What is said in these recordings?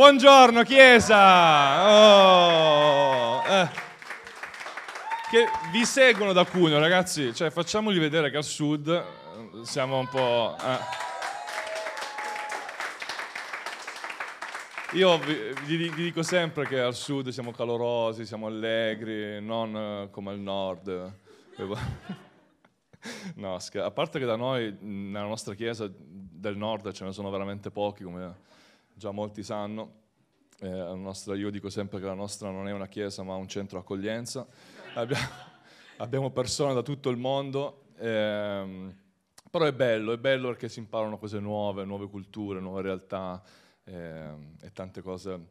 Buongiorno Chiesa! Oh, eh. Che vi seguono da Cuneo, ragazzi. Cioè, facciamogli vedere che al sud eh, siamo un po'... Eh. Io vi, vi, vi, dico sempre che al sud siamo calorosi, siamo allegri, non eh, come al nord. No, a parte che da noi, nella nostra chiesa del nord, ce ne sono veramente pochi, come già molti sanno. Eh, nostra, io dico sempre che la nostra non è una chiesa ma un centro accoglienza. Abbiamo, abbiamo persone da tutto il mondo, ehm, però è bello, è bello perché si imparano cose nuove, nuove culture, nuove realtà ehm, e tante cose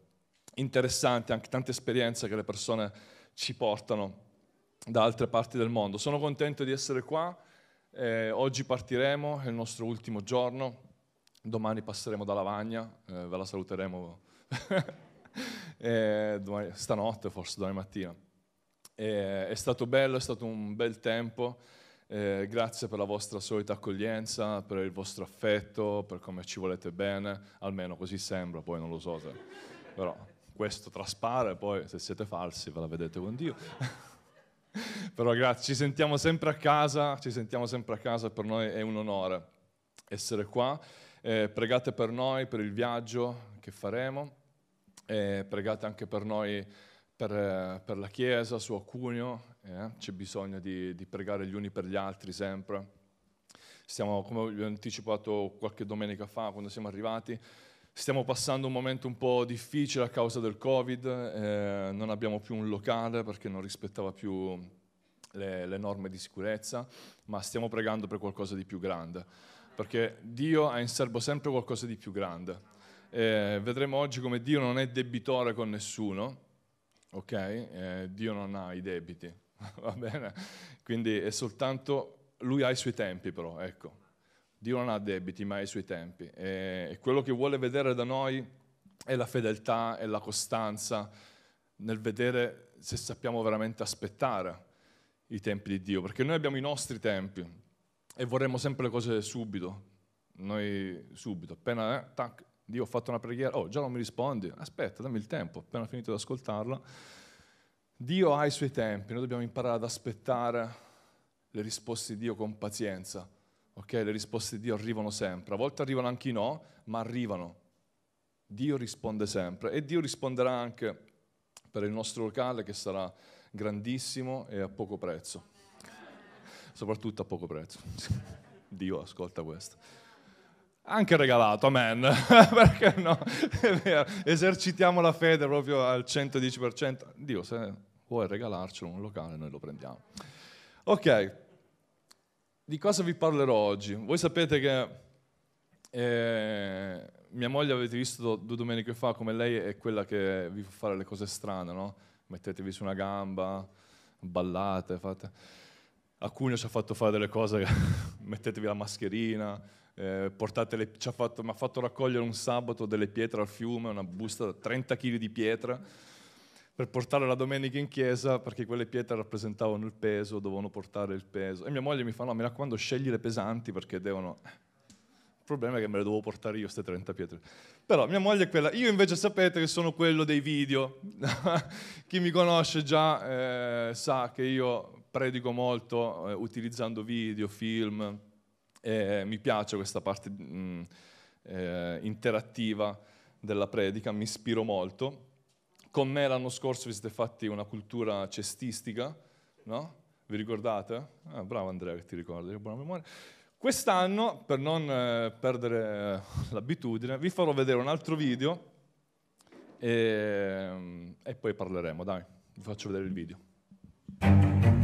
interessanti, anche tante esperienze che le persone ci portano da altre parti del mondo. Sono contento di essere qua, eh, oggi partiremo, è il nostro ultimo giorno, domani passeremo da Lavagna, eh, ve la saluteremo eh, domani, stanotte, forse domani mattina. è stato bello, è stato un bel tempo, eh, grazie per la vostra solita accoglienza, per il vostro affetto, per come ci volete bene, almeno così sembra, poi non lo so se... però questo traspare, poi se siete falsi ve la vedete con Dio. Però grazie, ci sentiamo sempre a casa, ci sentiamo sempre a casa, per noi è un onore essere qua. Eh, pregate per noi, per il viaggio che faremo, eh, pregate anche per noi, per, eh, per la Chiesa su Acunio, eh. c'è bisogno di, di, pregare gli uni per gli altri sempre. Stiamo, come vi ho anticipato qualche domenica fa, quando siamo arrivati, Stiamo passando un momento un po' difficile a causa del Covid, eh, non abbiamo più un locale perché non rispettava più le, le, norme di sicurezza, ma stiamo pregando per qualcosa di più grande, perché Dio ha in serbo sempre qualcosa di più grande. Eh, vedremo oggi come Dio non è debitore con nessuno, ok? Eh, Dio non ha i debiti, va bene? Quindi è soltanto, lui ha i suoi tempi però, ecco. Dio non ha debiti, ma ha i suoi tempi. E quello che vuole vedere da noi è la fedeltà e la costanza nel vedere se sappiamo veramente aspettare i tempi di Dio, perché noi abbiamo i nostri tempi e vorremmo sempre le cose subito. Noi subito, appena eh, tac, Dio ha fatto una preghiera, oh già non mi rispondi, aspetta, dammi il tempo, appena finito di ascoltarla. Dio ha i suoi tempi, noi dobbiamo imparare ad aspettare le risposte di Dio con pazienza. Ok, le risposte di Dio arrivano sempre, a volte arrivano anche no, ma arrivano. Dio risponde sempre. E Dio risponderà anche per il nostro locale che sarà grandissimo e a poco prezzo. Soprattutto a poco prezzo. Dio ascolta questo. Anche regalato, amen. Perché no? Esercitiamo la fede proprio al 110%. Dio, se vuoi regalarcelo un locale, noi lo prendiamo. Ok, di cosa vi parlerò oggi? Voi sapete che eh, mia moglie avete visto due domeniche fa come lei è quella che vi fa fare le cose strane, no? Mettetevi su una gamba, ballate, fate... Alcuni ci ha fatto fare delle cose, mettetevi la mascherina, eh, ci ha fatto... mi ha fatto raccogliere un sabato delle pietre al fiume, una busta da 30 kg di pietre per portare la domenica in chiesa perché quelle pietre rappresentavano il peso, dovevano portare il peso. E mia moglie mi fa, no, mi raccomando, scegli le pesanti perché devono... Il problema è che me le devo portare io, queste 30 pietre. Però mia moglie è quella. Io invece sapete che sono quello dei video. Chi mi conosce già eh, sa che io predico molto eh, utilizzando video, film. E mi piace questa parte mh, mm, eh, interattiva della predica, mi ispiro molto. Con me l'anno scorso vi siete fatti una cultura cestistica, no? Vi ricordate? Ah, bravo Andrea che ti ricordi, buona memoria. Quest'anno, per non eh, perdere eh, l'abitudine, vi farò vedere un altro video e, e poi parleremo, dai, vi faccio vedere il video.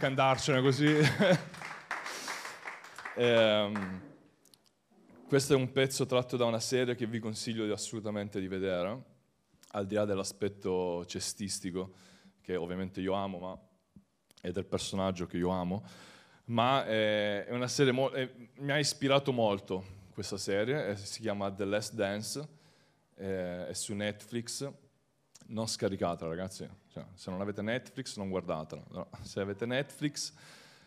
Anche andarcene così. ehm, questo è un pezzo tratto da una serie che vi consiglio assolutamente di vedere, al di là dell'aspetto cestistico, che ovviamente io amo, ma è del personaggio che io amo, ma è una serie, mo- è, mi ha ispirato molto questa serie, si chiama The Last Dance, è su Netflix, non scaricatela ragazzi, cioè, se non avete Netflix non guardatela, no. se avete Netflix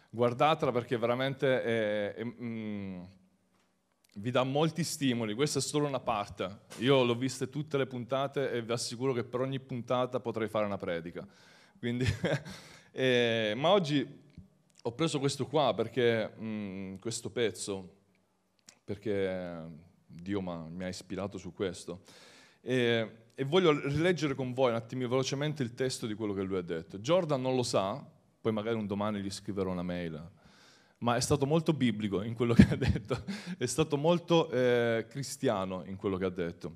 guardatela perché veramente è, è, mm, vi dà molti stimoli, questa è solo una parte. Io l'ho viste tutte le puntate e vi assicuro che per ogni puntata potrei fare una predica. Quindi, eh, ma oggi ho preso questo qua perché mm, questo pezzo, perché Dio mi ha ispirato su questo. E, e voglio rileggere con voi un attimo velocemente il testo di quello che lui ha detto. Jordan non lo sa, poi magari un domani gli scriverò una mail ma è stato molto biblico in quello che ha detto, è stato molto eh, cristiano in quello che ha detto.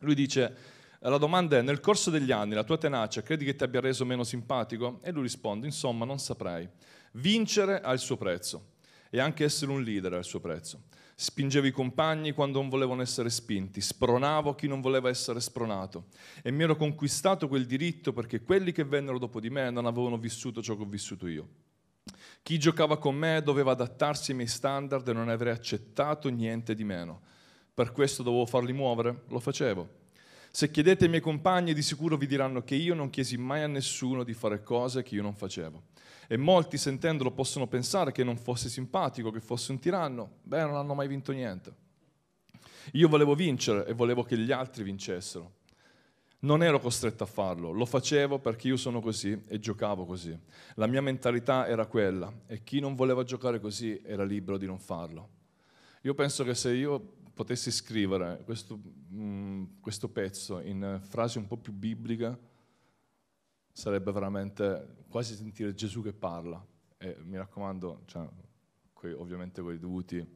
Lui dice, la domanda è, nel corso degli anni la tua tenacia credi che ti abbia reso meno simpatico? E lui risponde, insomma, non saprei. Vincere ha il suo prezzo e anche essere un leader ha il suo prezzo. Spingevo i compagni quando non volevano essere spinti, spronavo chi non voleva essere spronato e mi ero conquistato quel diritto perché quelli che vennero dopo di me non avevano vissuto ciò che ho vissuto io. Chi giocava con me doveva adattarsi ai miei standard e non avrei accettato niente di meno. Per questo dovevo farli muovere, lo facevo. Se chiedete ai miei compagni, di sicuro vi diranno che io non chiesi mai a nessuno di fare cose che io non facevo. E molti, sentendolo, possono pensare che non fosse simpatico, che fosse un tiranno. Beh, non hanno mai vinto niente. Io volevo vincere e volevo che gli altri vincessero. Non ero costretto a farlo, lo facevo perché io sono così e giocavo così. La mia mentalità era quella e chi non voleva giocare così era libero di non farlo. Io penso che se io potessi scrivere questo, mh, mm, questo pezzo in frasi un po' più bibliche, sarebbe veramente quasi sentire Gesù che parla. E mi raccomando, cioè, coi, ovviamente con i dovuti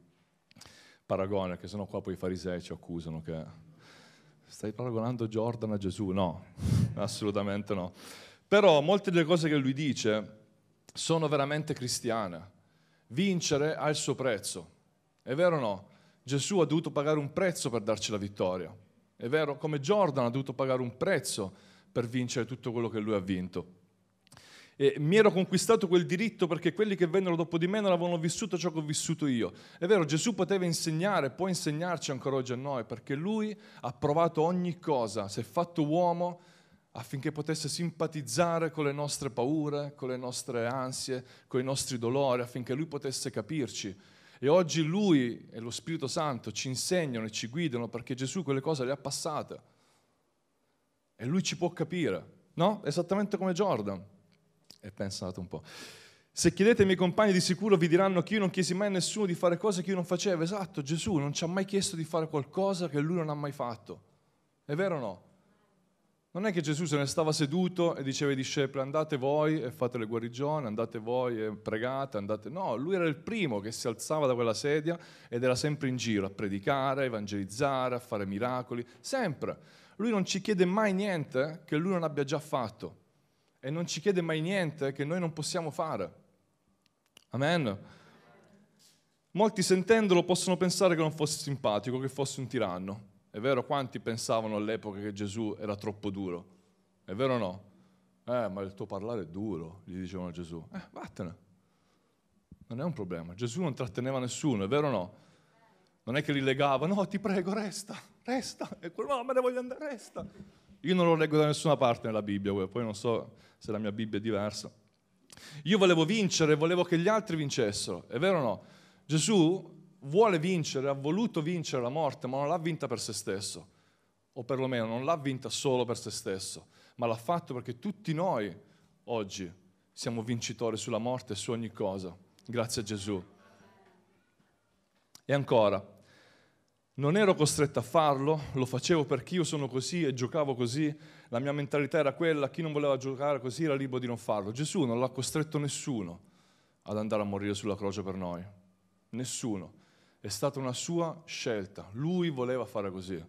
paragoni, che sennò qua poi i farisei ci accusano che stai paragonando Jordan a Gesù? No, assolutamente no. Però molte delle cose che lui dice sono veramente cristiane. Vincere ha il suo prezzo. È vero o no? Gesù ha dovuto pagare un prezzo per darci la vittoria. È vero, come Jordan ha dovuto pagare un prezzo per vincere tutto quello che lui ha vinto. E mi ero conquistato quel diritto perché quelli che vennero dopo di me non avevano vissuto ciò che ho vissuto io. È vero, Gesù poteva insegnare, può insegnarci ancora oggi a noi, perché lui ha provato ogni cosa, si è fatto uomo affinché potesse simpatizzare con le nostre paure, con le nostre ansie, con i nostri dolori, affinché lui potesse capirci. E oggi lui e lo Spirito Santo ci insegnano e ci guidano perché Gesù quelle cose le ha passate. E lui ci può capire, no? Esattamente come Jordan e pensate un po'. Se chiedete ai miei compagni di sicuro vi diranno che io non chiesi mai a nessuno di fare cose che io non facevo. Esatto, Gesù non ci ha mai chiesto di fare qualcosa che lui non ha mai fatto. È vero o no? Non è che Gesù se ne stava seduto e diceva ai discepoli andate voi e fate le guarigioni, andate voi e pregate, andate... No, lui era il primo che si alzava da quella sedia ed era sempre in giro a predicare, a evangelizzare, a fare miracoli, sempre. Lui non ci chiede mai niente che lui non abbia già fatto e non ci chiede mai niente che noi non possiamo fare. Amen. Molti sentendolo possono pensare che non fosse simpatico, che fosse un tiranno. È vero, quanti pensavano all'epoca che Gesù era troppo duro? È vero o no? Eh, ma il tuo parlare è duro, gli dicevano a Gesù. Eh, vattene. Non è un problema. Gesù non tratteneva nessuno, è vero o no? Non è che li legava, no, ti prego, resta, resta. E quello, no, me ne voglio andare, resta. Io non lo leggo da nessuna parte nella Bibbia, poi non so se la mia Bibbia è diversa. Io volevo vincere, volevo che gli altri vincessero, è vero o no? Gesù vuole vincere, ha voluto vincere la morte, ma non l'ha vinta per se stesso, o perlomeno non l'ha vinta solo per se stesso, ma l'ha fatto perché tutti noi oggi siamo vincitori sulla morte e su ogni cosa, grazie a Gesù. E ancora, non ero costretto a farlo, lo facevo perché io sono così e giocavo così, la mia mentalità era quella, chi non voleva giocare così era libero di non farlo. Gesù non l'ha costretto nessuno ad andare a morire sulla croce per noi, nessuno. È stata una sua scelta, lui voleva fare così,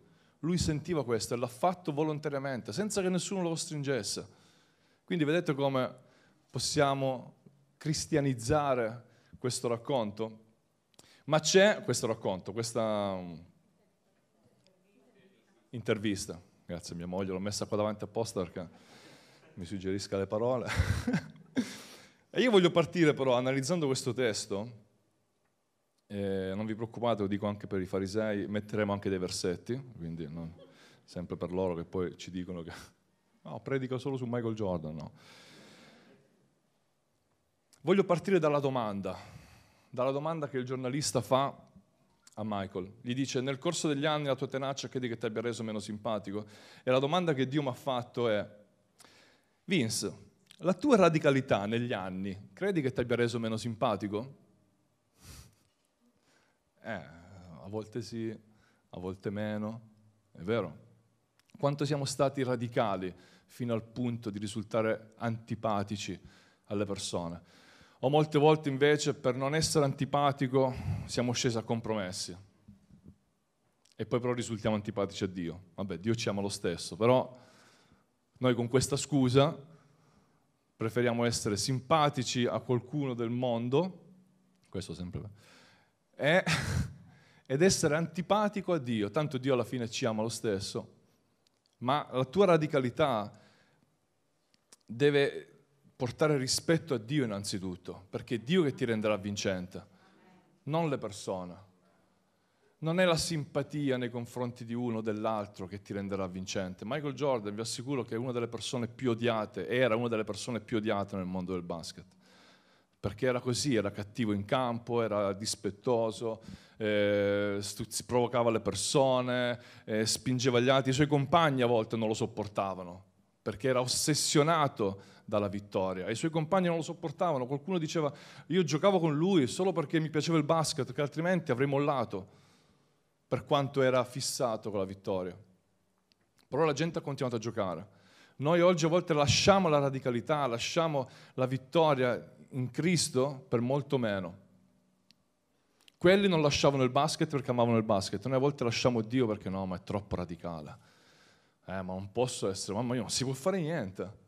lui sentiva questo e l'ha fatto volontariamente, senza che nessuno lo costringesse. Quindi vedete come possiamo cristianizzare questo racconto, ma c'è questo racconto, questa mm, intervista. Grazie mia moglie, l'ho messa qua davanti apposta perché mi suggerisca le parole. e io voglio partire però analizzando questo testo. Eh, non vi preoccupate, lo dico anche per i farisei, metteremo anche dei versetti, quindi non, sempre per loro che poi ci dicono che no, predico solo su Michael Jordan, no. Voglio partire dalla domanda, dalla domanda che il giornalista fa a Michael. Gli dice, nel corso degli anni la tua tenacia credi che ti abbia reso meno simpatico? E la domanda che Dio mi ha fatto è, Vince, la tua radicalità negli anni credi che ti abbia reso meno simpatico? Eh, a volte sì, a volte meno, è vero. Quanto siamo stati radicali fino al punto di risultare antipatici alle persone? o molte volte invece per non essere antipatico siamo scesi a compromessi e poi però risultiamo antipatici a Dio. Vabbè, Dio ci ama lo stesso, però noi con questa scusa preferiamo essere simpatici a qualcuno del mondo, questo sempre, e, ed essere antipatico a Dio, tanto Dio alla fine ci ama lo stesso, ma la tua radicalità deve portare rispetto a Dio innanzitutto, perché è Dio che ti renderà vincente, non le persone. Non è la simpatia nei confronti di uno o dell'altro che ti renderà vincente. Michael Jordan, vi assicuro che è una delle persone più odiate, era una delle persone più odiate nel mondo del basket. Perché era così, era cattivo in campo, era dispettoso, eh, stuzzi, provocava le persone, eh, spingeva gli altri. I suoi compagni a volte non lo sopportavano, perché era ossessionato dalla vittoria. I suoi compagni non lo sopportavano, qualcuno diceva io giocavo con lui solo perché mi piaceva il basket, che altrimenti avrei mollato per quanto era fissato con la vittoria. Però la gente ha continuato a giocare. Noi oggi a volte lasciamo la radicalità, lasciamo la vittoria in Cristo per molto meno. Quelli non lasciavano il basket perché amavano il basket, noi a volte lasciamo Dio perché no, ma è troppo radicale. Eh, ma non posso essere, mamma mia, non si può fare niente.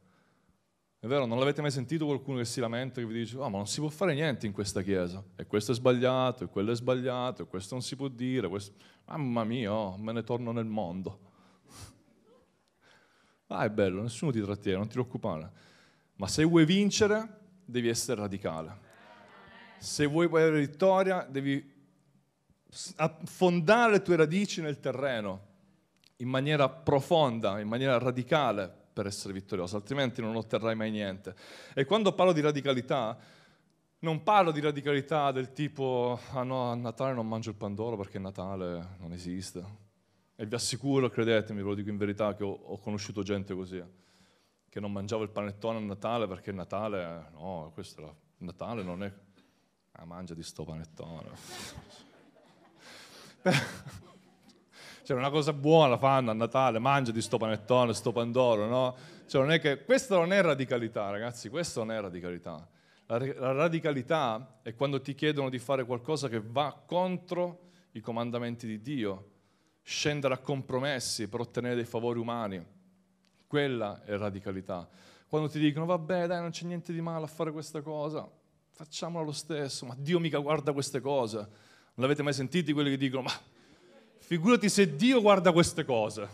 È vero, non l'avete mai sentito qualcuno che si lamenta, che vi dice, oh, ma non si può fare niente in questa chiesa, e questo è sbagliato, e quello è sbagliato, e questo non si può dire, questo... mamma mia, oh, me ne torno nel mondo. ah, è bello, nessuno ti trattiene, non ti preoccupare. Ma se vuoi vincere, devi essere radicale. Se vuoi avere vittoria, devi affondare le tue radici nel terreno in maniera profonda, in maniera radicale, per essere vittorioso, altrimenti non otterrai mai niente. E quando parlo di radicalità, non parlo di radicalità del tipo, ah no, a Natale non mangio il pandoro perché Natale non esiste. E vi assicuro, credetemi, ve lo dico in verità, che ho, ho conosciuto gente così, che non mangiava il panettone a Natale perché Natale, no, questo era, Natale non è... Ah, mangia di sto panettone. cioè una cosa buona fanno a Natale, mangia di sto panettone, sto pandoro, no? Cioè non è che, questo non è radicalità, ragazzi, questo non è radicalità. La, la radicalità è quando ti chiedono di fare qualcosa che va contro i comandamenti di Dio, scendere a compromessi per ottenere dei favori umani. Quella è radicalità. Quando ti dicono, vabbè, dai, non c'è niente di male a fare questa cosa, facciamola lo stesso, ma Dio mica guarda queste cose. Non l'avete mai sentito quelli che dicono, ma Figurati se Dio guarda queste cose.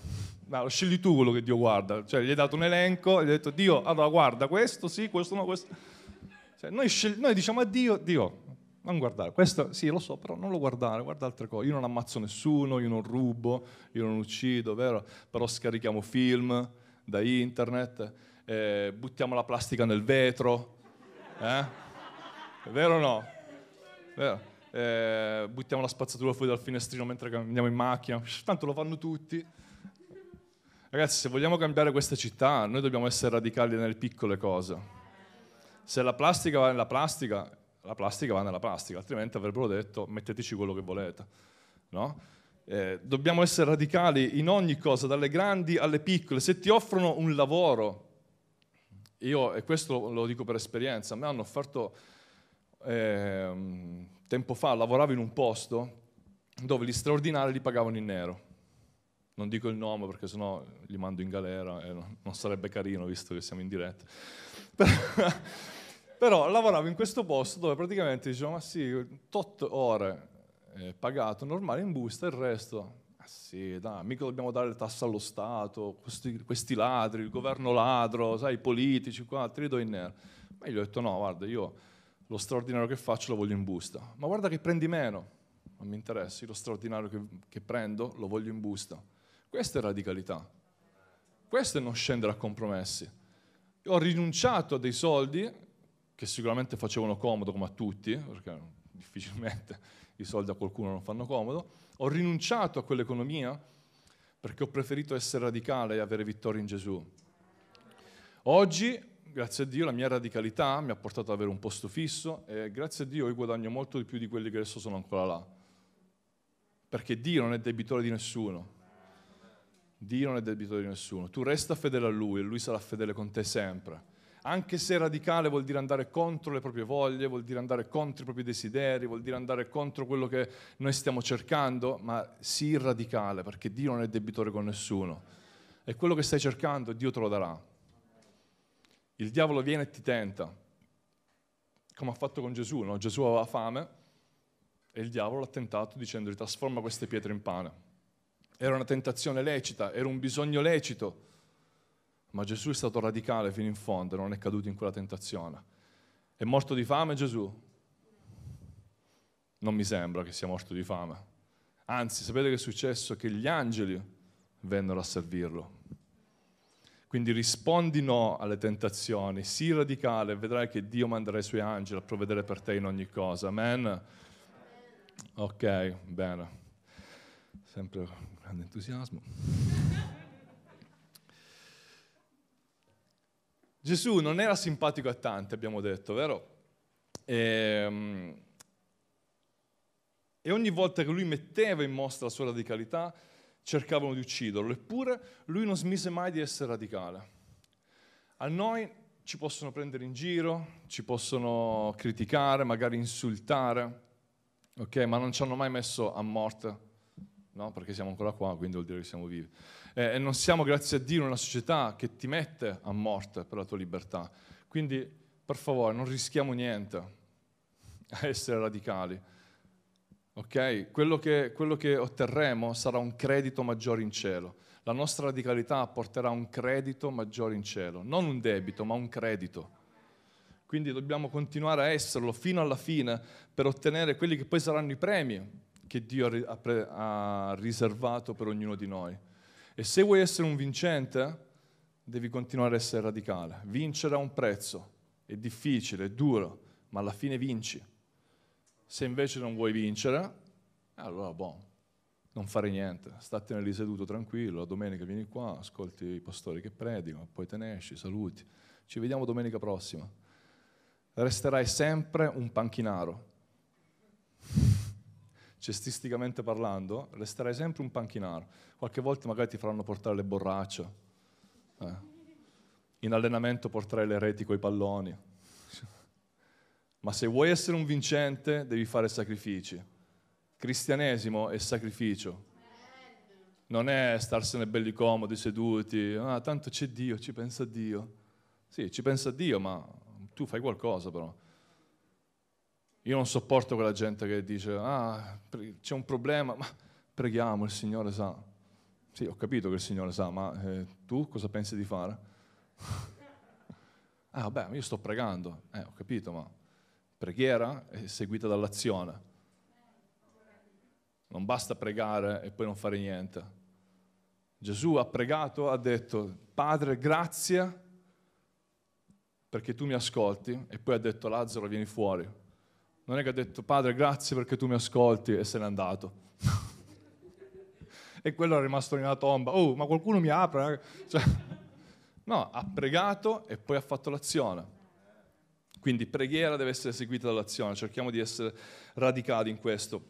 No, scegli tu quello che Dio guarda. Cioè, gli hai dato un elenco, gli hai detto Dio, allora guarda questo, sì, questo no, questo. Cioè, noi, scegli, noi diciamo a Dio, Dio, non guardare, questo sì lo so, però non lo guardare, guarda altre cose. Io non ammazzo nessuno, io non rubo, io non uccido, vero? Però scarichiamo film da internet, eh, buttiamo la plastica nel vetro. Eh? È vero o no? Vero? eh, buttiamo la spazzatura fuori dal finestrino mentre andiamo in macchina, tanto lo fanno tutti. Ragazzi, se vogliamo cambiare questa città, noi dobbiamo essere radicali nelle piccole cose. Se la plastica va nella plastica, la plastica va nella plastica, altrimenti avrebbero detto metteteci quello che volete. No? Eh, dobbiamo essere radicali in ogni cosa, dalle grandi alle piccole. Se ti offrono un lavoro, io, e questo lo dico per esperienza, a me hanno offerto eh, tempo fa lavoravo in un posto dove gli straordinari li pagavano in nero. Non dico il nome perché sennò li mando in galera e non sarebbe carino visto che siamo in diretta. Però lavoravo in questo posto dove praticamente dicevo, ma sì, tot ore eh, pagato normale in busta, il resto, ah sì, dai, mica dobbiamo dare le tasse allo Stato, questi, questi ladri, il governo ladro, sai, i politici, qua, te li do in nero. Ma io gli ho detto, no, guarda, io lo straordinario che faccio lo voglio in busta. Ma guarda che prendi meno, non mi interessa, lo straordinario che, che prendo lo voglio in busta. Questa è radicalità. Questo è non scendere a compromessi. Io ho rinunciato a dei soldi che sicuramente facevano comodo come a tutti, perché difficilmente i soldi a qualcuno non fanno comodo. Ho rinunciato a quell'economia perché ho preferito essere radicale e avere vittoria in Gesù. Oggi grazie a Dio la mia radicalità mi ha portato ad avere un posto fisso e grazie a Dio io guadagno molto di più di quelli che adesso sono ancora là. Perché Dio non è debitore di nessuno. Dio non è debitore di nessuno. Tu resta fedele a Lui e Lui sarà fedele con te sempre. Anche se radicale vuol dire andare contro le proprie voglie, vuol dire andare contro i propri desideri, vuol dire andare contro quello che noi stiamo cercando, ma sii radicale perché Dio non è debitore con nessuno. E quello che stai cercando Dio te lo darà. Il diavolo viene e ti tenta, come ha fatto con Gesù. No? Gesù aveva fame e il diavolo l'ha tentato dicendogli trasforma queste pietre in pane. Era una tentazione lecita, era un bisogno lecito, ma Gesù è stato radicale fino in fondo non è caduto in quella tentazione. È morto di fame Gesù? Non mi sembra che sia morto di fame. Anzi, sapete che è successo? Che gli angeli vennero a servirlo. Quindi rispondi no alle tentazioni, sii radicale e vedrai che Dio manderà i suoi angeli a provvedere per te in ogni cosa. Amen? Ok, bene. Sempre grande entusiasmo. Gesù non era simpatico a tanti, abbiamo detto, vero? E, ehm, e ogni volta che lui metteva in mostra la sua radicalità, cercavano di ucciderlo, eppure lui non smise mai di essere radicale. A noi ci possono prendere in giro, ci possono criticare, magari insultare, ok? Ma non ci hanno mai messo a morte, no? Perché siamo ancora qua, quindi vuol dire che siamo vivi. Eh, e non siamo, grazie a Dio, una società che ti mette a morte per la tua libertà. Quindi, per favore, non rischiamo niente a essere radicali ok? Quello che, quello che otterremo sarà un credito maggiore in cielo. La nostra radicalità porterà un credito maggiore in cielo, non un debito, ma un credito. Quindi dobbiamo continuare a esserlo fino alla fine per ottenere quelli che poi saranno i premi che Dio ha riservato per ognuno di noi. E se vuoi essere un vincente, devi continuare a essere radicale. Vincere ha un prezzo, è difficile, è duro, ma alla fine vinci. Se invece non vuoi vincere, allora boh, non fare niente, statene lì seduto tranquillo, la domenica vieni qua, ascolti i pastori che predicano, poi te ne esci, saluti. Ci vediamo domenica prossima. Resterai sempre un panchinaro. Cestisticamente parlando, resterai sempre un panchinaro. Qualche volta magari ti faranno portare le borracce. Eh. In allenamento porterai le reti con i palloni ma se vuoi essere un vincente devi fare sacrifici. Cristianesimo è sacrificio. Non è starsene belli comodi, seduti, ah, tanto c'è Dio, ci pensa Dio. Sì, ci pensa Dio, ma tu fai qualcosa però. Io non sopporto quella gente che dice, ah, c'è un problema, ma preghiamo, il Signore sa. Sì, ho capito che il Signore sa, ma eh, tu cosa pensi di fare? ah, vabbè, io sto pregando. Eh, ho capito, ma Preghiera è seguita dall'azione. Non basta pregare e poi non fare niente. Gesù ha pregato, ha detto, Padre, grazie perché tu mi ascolti, e poi ha detto, Lazzaro, vieni fuori. Non è che ha detto, Padre, grazie perché tu mi ascolti, e se n'è andato. e quello è rimasto una tomba. Oh, ma qualcuno mi apre? Cioè, no, ha pregato e poi ha fatto l'azione. Quindi preghiera deve essere seguita dall'azione, cerchiamo di essere radicali in questo.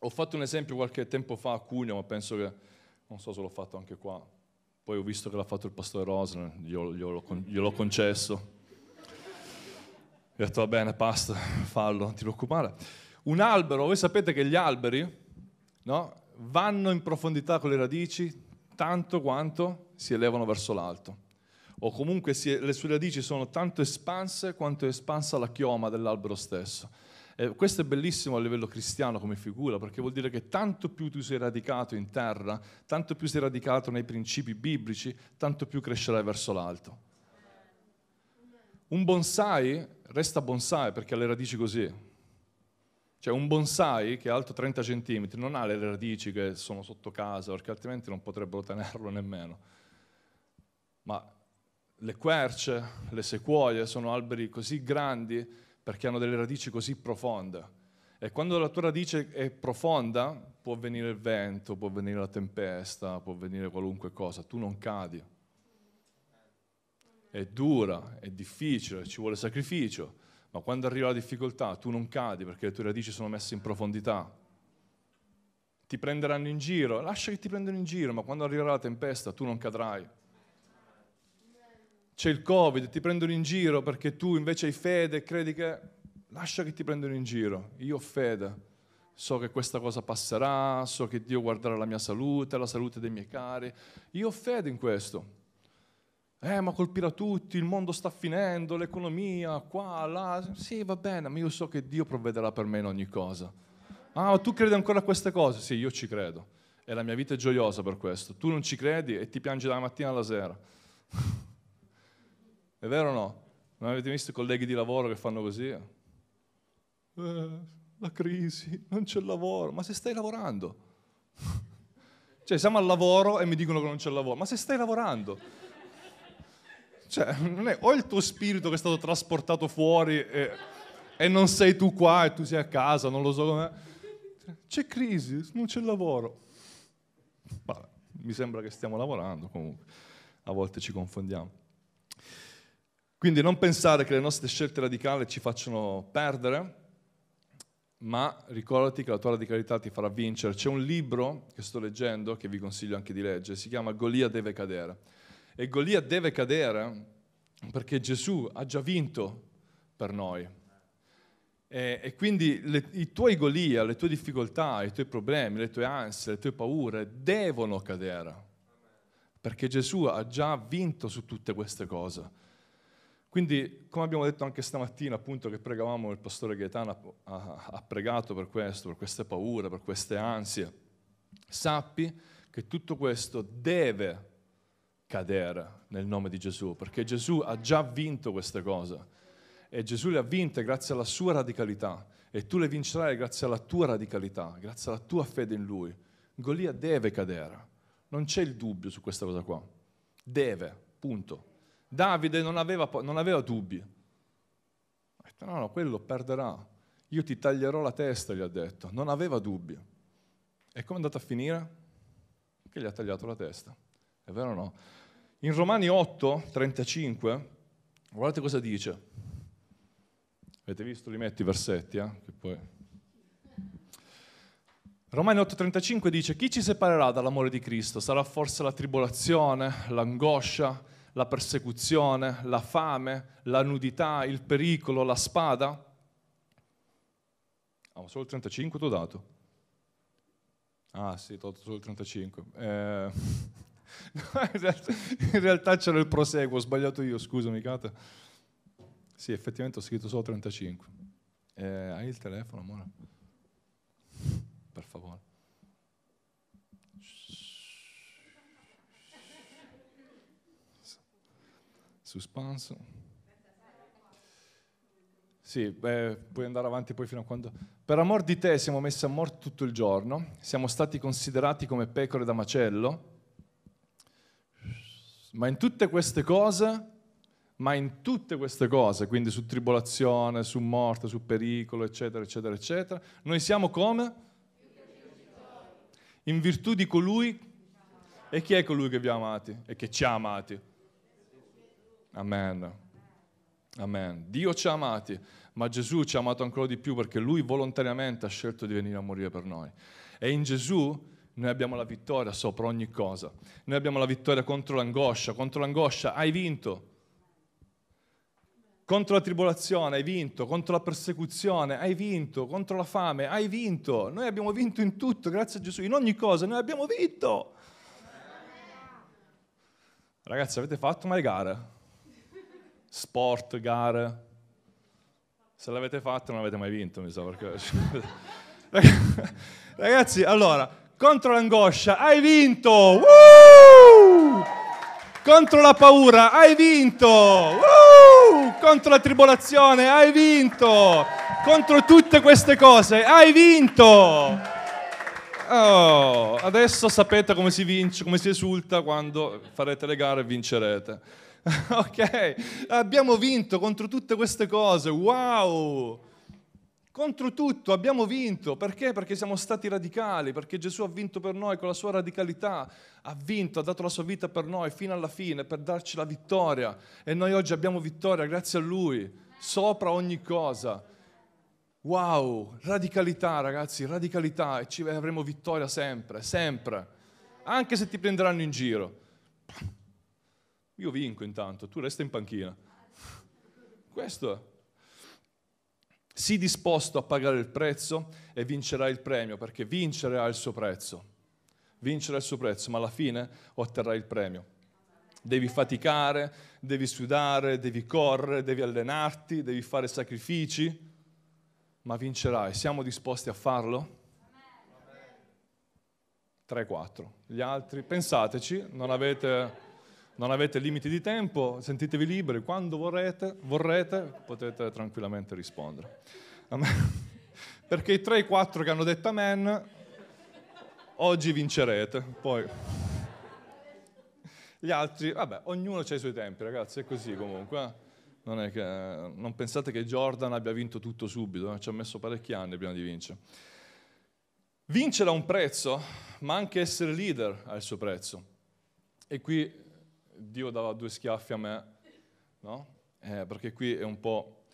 Ho fatto un esempio qualche tempo fa a Cugno, ma penso che, non so se l'ho fatto anche qua, poi ho visto che l'ha fatto il pastore Rosner, glielo, glielo, gliel'ho concesso. Ho detto va bene, basta, fallo, non ti preoccupare. Un albero, voi sapete che gli alberi no, vanno in profondità con le radici tanto quanto si elevano verso l'alto. o comunque si, le sue radici sono tanto espanse quanto è espansa la chioma dell'albero stesso. E questo è bellissimo a livello cristiano come figura, perché vuol dire che tanto più tu sei radicato in terra, tanto più sei radicato nei principi biblici, tanto più crescerai verso l'alto. Un bonsai resta bonsai perché ha le radici così. Cioè un bonsai che è alto 30 cm non ha le radici che sono sotto casa, perché altrimenti non potrebbero tenerlo nemmeno. Ma le querce, le sequoie sono alberi così grandi perché hanno delle radici così profonde. E quando la tua radice è profonda, può venire il vento, può venire la tempesta, può venire qualunque cosa, tu non cadi. È dura, è difficile, ci vuole sacrificio, ma quando arriva la difficoltà tu non cadi perché le tue radici sono messe in profondità. Ti prenderanno in giro, lascia che ti prendano in giro, ma quando arriverà la tempesta tu non cadrai c'è il Covid, ti prendono in giro perché tu invece hai fede e credi che lascia che ti prendano in giro. Io ho fede, so che questa cosa passerà, so che Dio guarderà la mia salute, la salute dei miei cari. Io ho fede in questo. Eh, ma colpirà tutti, il mondo sta finendo, l'economia, qua, là. Sì, va bene, ma io so che Dio provvederà per me in ogni cosa. Ah, tu credi ancora a queste cose? Sì, io ci credo. E la mia vita è gioiosa per questo. Tu non ci credi e ti piangi dalla mattina alla sera. È vero o no? Non avete visto i colleghi di lavoro che fanno così? Eh, la crisi, non c'è lavoro. Ma se stai lavorando? cioè, siamo al lavoro e mi dicono che non c'è lavoro. Ma se stai lavorando? Cioè, non è o il tuo spirito che è stato trasportato fuori e, e non sei tu qua e tu sei a casa, non lo so com'è. C'è crisi, non c'è lavoro. Vabbè, mi sembra che stiamo lavorando comunque. A volte ci confondiamo. Quindi non pensare che le nostre scelte radicali ci facciano perdere, ma ricordati che la tua radicalità ti farà vincere. C'è un libro che sto leggendo, che vi consiglio anche di leggere, si chiama Golia deve cadere. E Golia deve cadere perché Gesù ha già vinto per noi. E, e quindi le, i tuoi Golia, le tue difficoltà, i tuoi problemi, le tue ansie, le tue paure devono cadere. Perché Gesù ha già vinto su tutte queste cose. Quindi, come abbiamo detto anche stamattina, appunto, che pregavamo, il pastore Gaetano ha, ha pregato per questo, per queste paure, per queste ansie. Sappi che tutto questo deve cadere nel nome di Gesù, perché Gesù ha già vinto queste cose e Gesù le ha vinte grazie alla sua radicalità e tu le vincerai grazie alla tua radicalità, grazie alla tua fede in Lui. Golia deve cadere, non c'è il dubbio su questa cosa qua, deve, punto. Davide non aveva, non aveva dubbi. Ha detto, no, no, quello perderà. Io ti taglierò la testa, gli ha detto. Non aveva dubbi. E come è andato a finire? Che gli ha tagliato la testa. È vero o no? In Romani 8, 35, guardate cosa dice. Avete visto? Li metti i versetti, eh? Che poi... Romani 8:35 dice, chi ci separerà dall'amore di Cristo? Sarà forse la tribolazione, l'angoscia, la persecuzione, la fame, la nudità, il pericolo, la spada? Ah, solo il 35 ti ho dato. Ah sì, ti ho dato solo il 35. Eh... in realtà c'era il proseguo, ho sbagliato io, scusami Cata. Sì, effettivamente ho scritto solo 35. Eh, hai il telefono, amore? Per favore. Suspense. Sì, beh, puoi andare avanti poi fino a quando... Per amor di te siamo messi a morte tutto il giorno, siamo stati considerati come pecore da macello, ma in tutte queste cose, ma in tutte queste cose, quindi su tribolazione, su morte, su pericolo, eccetera, eccetera, eccetera, noi siamo come? In virtù di colui, e chi è colui che vi ha amati e che ci ha amati? Amen. Amen. Dio ci ha amati, ma Gesù ci ha amato ancora di più perché Lui volontariamente ha scelto di venire a morire per noi. E in Gesù noi abbiamo la vittoria sopra ogni cosa. Noi abbiamo la vittoria contro l'angoscia. Contro l'angoscia hai vinto. Contro la tribolazione hai vinto. Contro la persecuzione hai vinto. Contro la fame hai vinto. Noi abbiamo vinto in tutto, grazie a Gesù. In ogni cosa noi abbiamo vinto. Ragazzi, avete fatto mai gare? Sport, gare? Se l'avete fatto non avete mai vinto, mi sa, perché... Ragazzi, allora, contro l'angoscia hai vinto! Woo! Contro la paura hai vinto! Woo! Contro la tribolazione hai vinto! Contro tutte queste cose hai vinto! Oh, adesso sapete come si vince, come si esulta quando farete le gare e vincerete. ok, abbiamo vinto contro tutte queste cose, wow! Contro tutto abbiamo vinto, perché? Perché siamo stati radicali, perché Gesù ha vinto per noi con la sua radicalità, ha vinto, ha dato la sua vita per noi fino alla fine, per darci la vittoria. E noi oggi abbiamo vittoria grazie a Lui, sopra ogni cosa. Wow, radicalità ragazzi, radicalità e ci avremo vittoria sempre, sempre, anche se ti prenderanno in giro. Io vinco intanto, tu resta in panchina. Questo è. Sii disposto a pagare il prezzo e vincerai il premio, perché vincere ha il suo prezzo. Vincere ha il suo prezzo, ma alla fine otterrai il premio. Devi faticare, devi sudare, devi correre, devi allenarti, devi fare sacrifici ma vincerai. Siamo disposti a farlo? 3-4. Gli altri, pensateci, non avete, non avete, limiti di tempo, sentitevi liberi, quando vorrete, vorrete potete tranquillamente rispondere. Perché i 3-4 che hanno detto amen, oggi vincerete. Poi gli altri, vabbè, ognuno ha i suoi tempi, ragazzi, è così comunque. Eh. Non, che, non, pensate che Jordan abbia vinto tutto subito, eh? ci ha messo parecchi anni prima di vincere. Vincere ha un prezzo, ma anche essere leader ha il suo prezzo. E qui Dio dava due schiaffi a me, no? eh, perché qui è un po'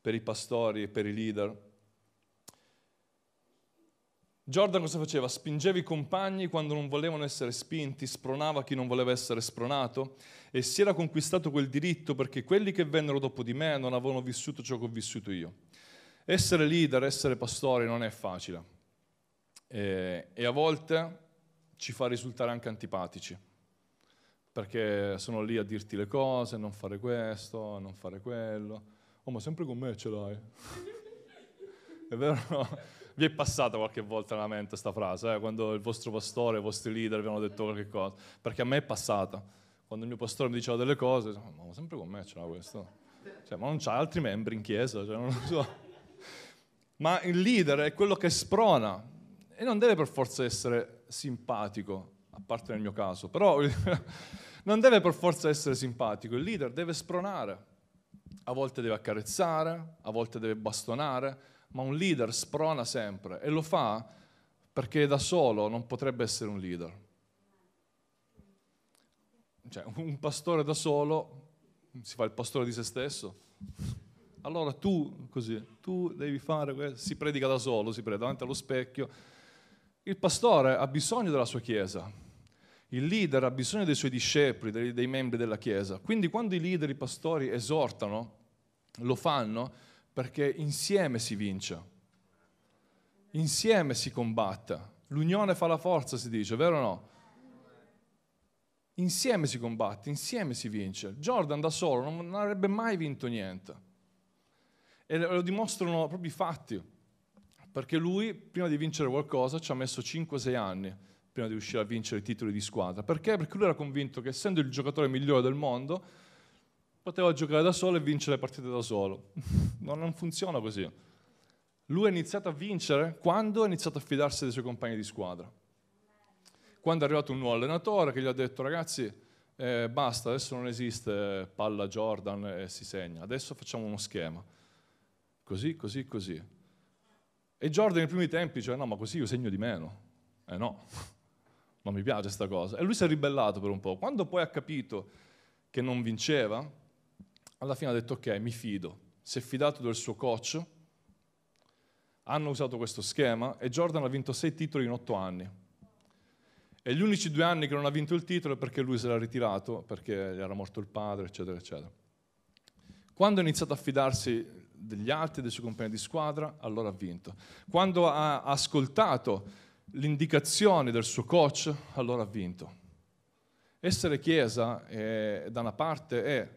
per i pastori e per i leader. Jordan cosa faceva? Spingeva i compagni quando non volevano essere spinti, spronava chi non voleva essere spronato e si era conquistato quel diritto perché quelli che vennero dopo di me non avevano vissuto ciò che ho vissuto io. Essere leader, essere pastori non è facile e, e a volte ci fa risultare anche antipatici perché sono lì a dirti le cose, non fare questo, non fare quello. Oh, ma sempre con me ce l'hai. è vero? No? Vi è passata qualche volta nella mente questa frase, eh? quando il vostro pastore, i vostri leader vi hanno detto qualche cosa? Perché a me è passata. Quando il mio pastore mi diceva delle cose, ma sempre con me ce l'ha questo. Cioè, ma non c'ha altri membri in chiesa, cioè, non lo so. Ma il leader è quello che sprona e non deve per forza essere simpatico, a parte nel mio caso, però non deve per forza essere simpatico, il leader deve spronare. A volte deve accarezzare, a volte deve bastonare, ma un leader sprona sempre e lo fa perché da solo non potrebbe essere un leader. Cioè, un pastore da solo si fa il pastore di se stesso. Allora tu, così, tu devi fare questo, si predica da solo, si predica davanti allo specchio. Il pastore ha bisogno della sua chiesa, il leader ha bisogno dei suoi discepoli, dei, membri della chiesa. Quindi quando i leader, i pastori esortano, lo fanno perché insieme si vince, insieme si combatte. L'unione fa la forza, si dice, vero o no? Insieme si combatte, insieme si vince. Jordan da solo non, avrebbe mai vinto niente. E lo dimostrano proprio i fatti. Perché lui, prima di vincere qualcosa, ci ha messo 5-6 anni prima di riuscire a vincere i titoli di squadra. Perché? Perché lui era convinto che essendo il giocatore migliore del mondo, poteva giocare da solo e vincere le partite da solo. no, non funziona così. Lui ha iniziato a vincere quando ha iniziato a fidarsi dei suoi compagni di squadra. Quando è arrivato un nuovo allenatore che gli ha detto ragazzi eh, basta, adesso non esiste palla Jordan e si segna, adesso facciamo uno schema. Così, così, così. E Jordan nei primi tempi diceva no ma così io segno di meno. Eh no, non mi piace questa cosa. E lui si è ribellato per un po'. Quando poi ha capito che non vinceva, alla fine ha detto ok, mi fido, si è fidato del suo coach, hanno usato questo schema e Jordan ha vinto sei titoli in otto anni. E gli unici due anni che non ha vinto il titolo è perché lui si era ritirato, perché gli era morto il padre, eccetera, eccetera. Quando ha iniziato a fidarsi degli altri, dei suoi compagni di squadra, allora ha vinto. Quando ha ascoltato le indicazioni del suo coach, allora ha vinto. Essere Chiesa è, da una parte è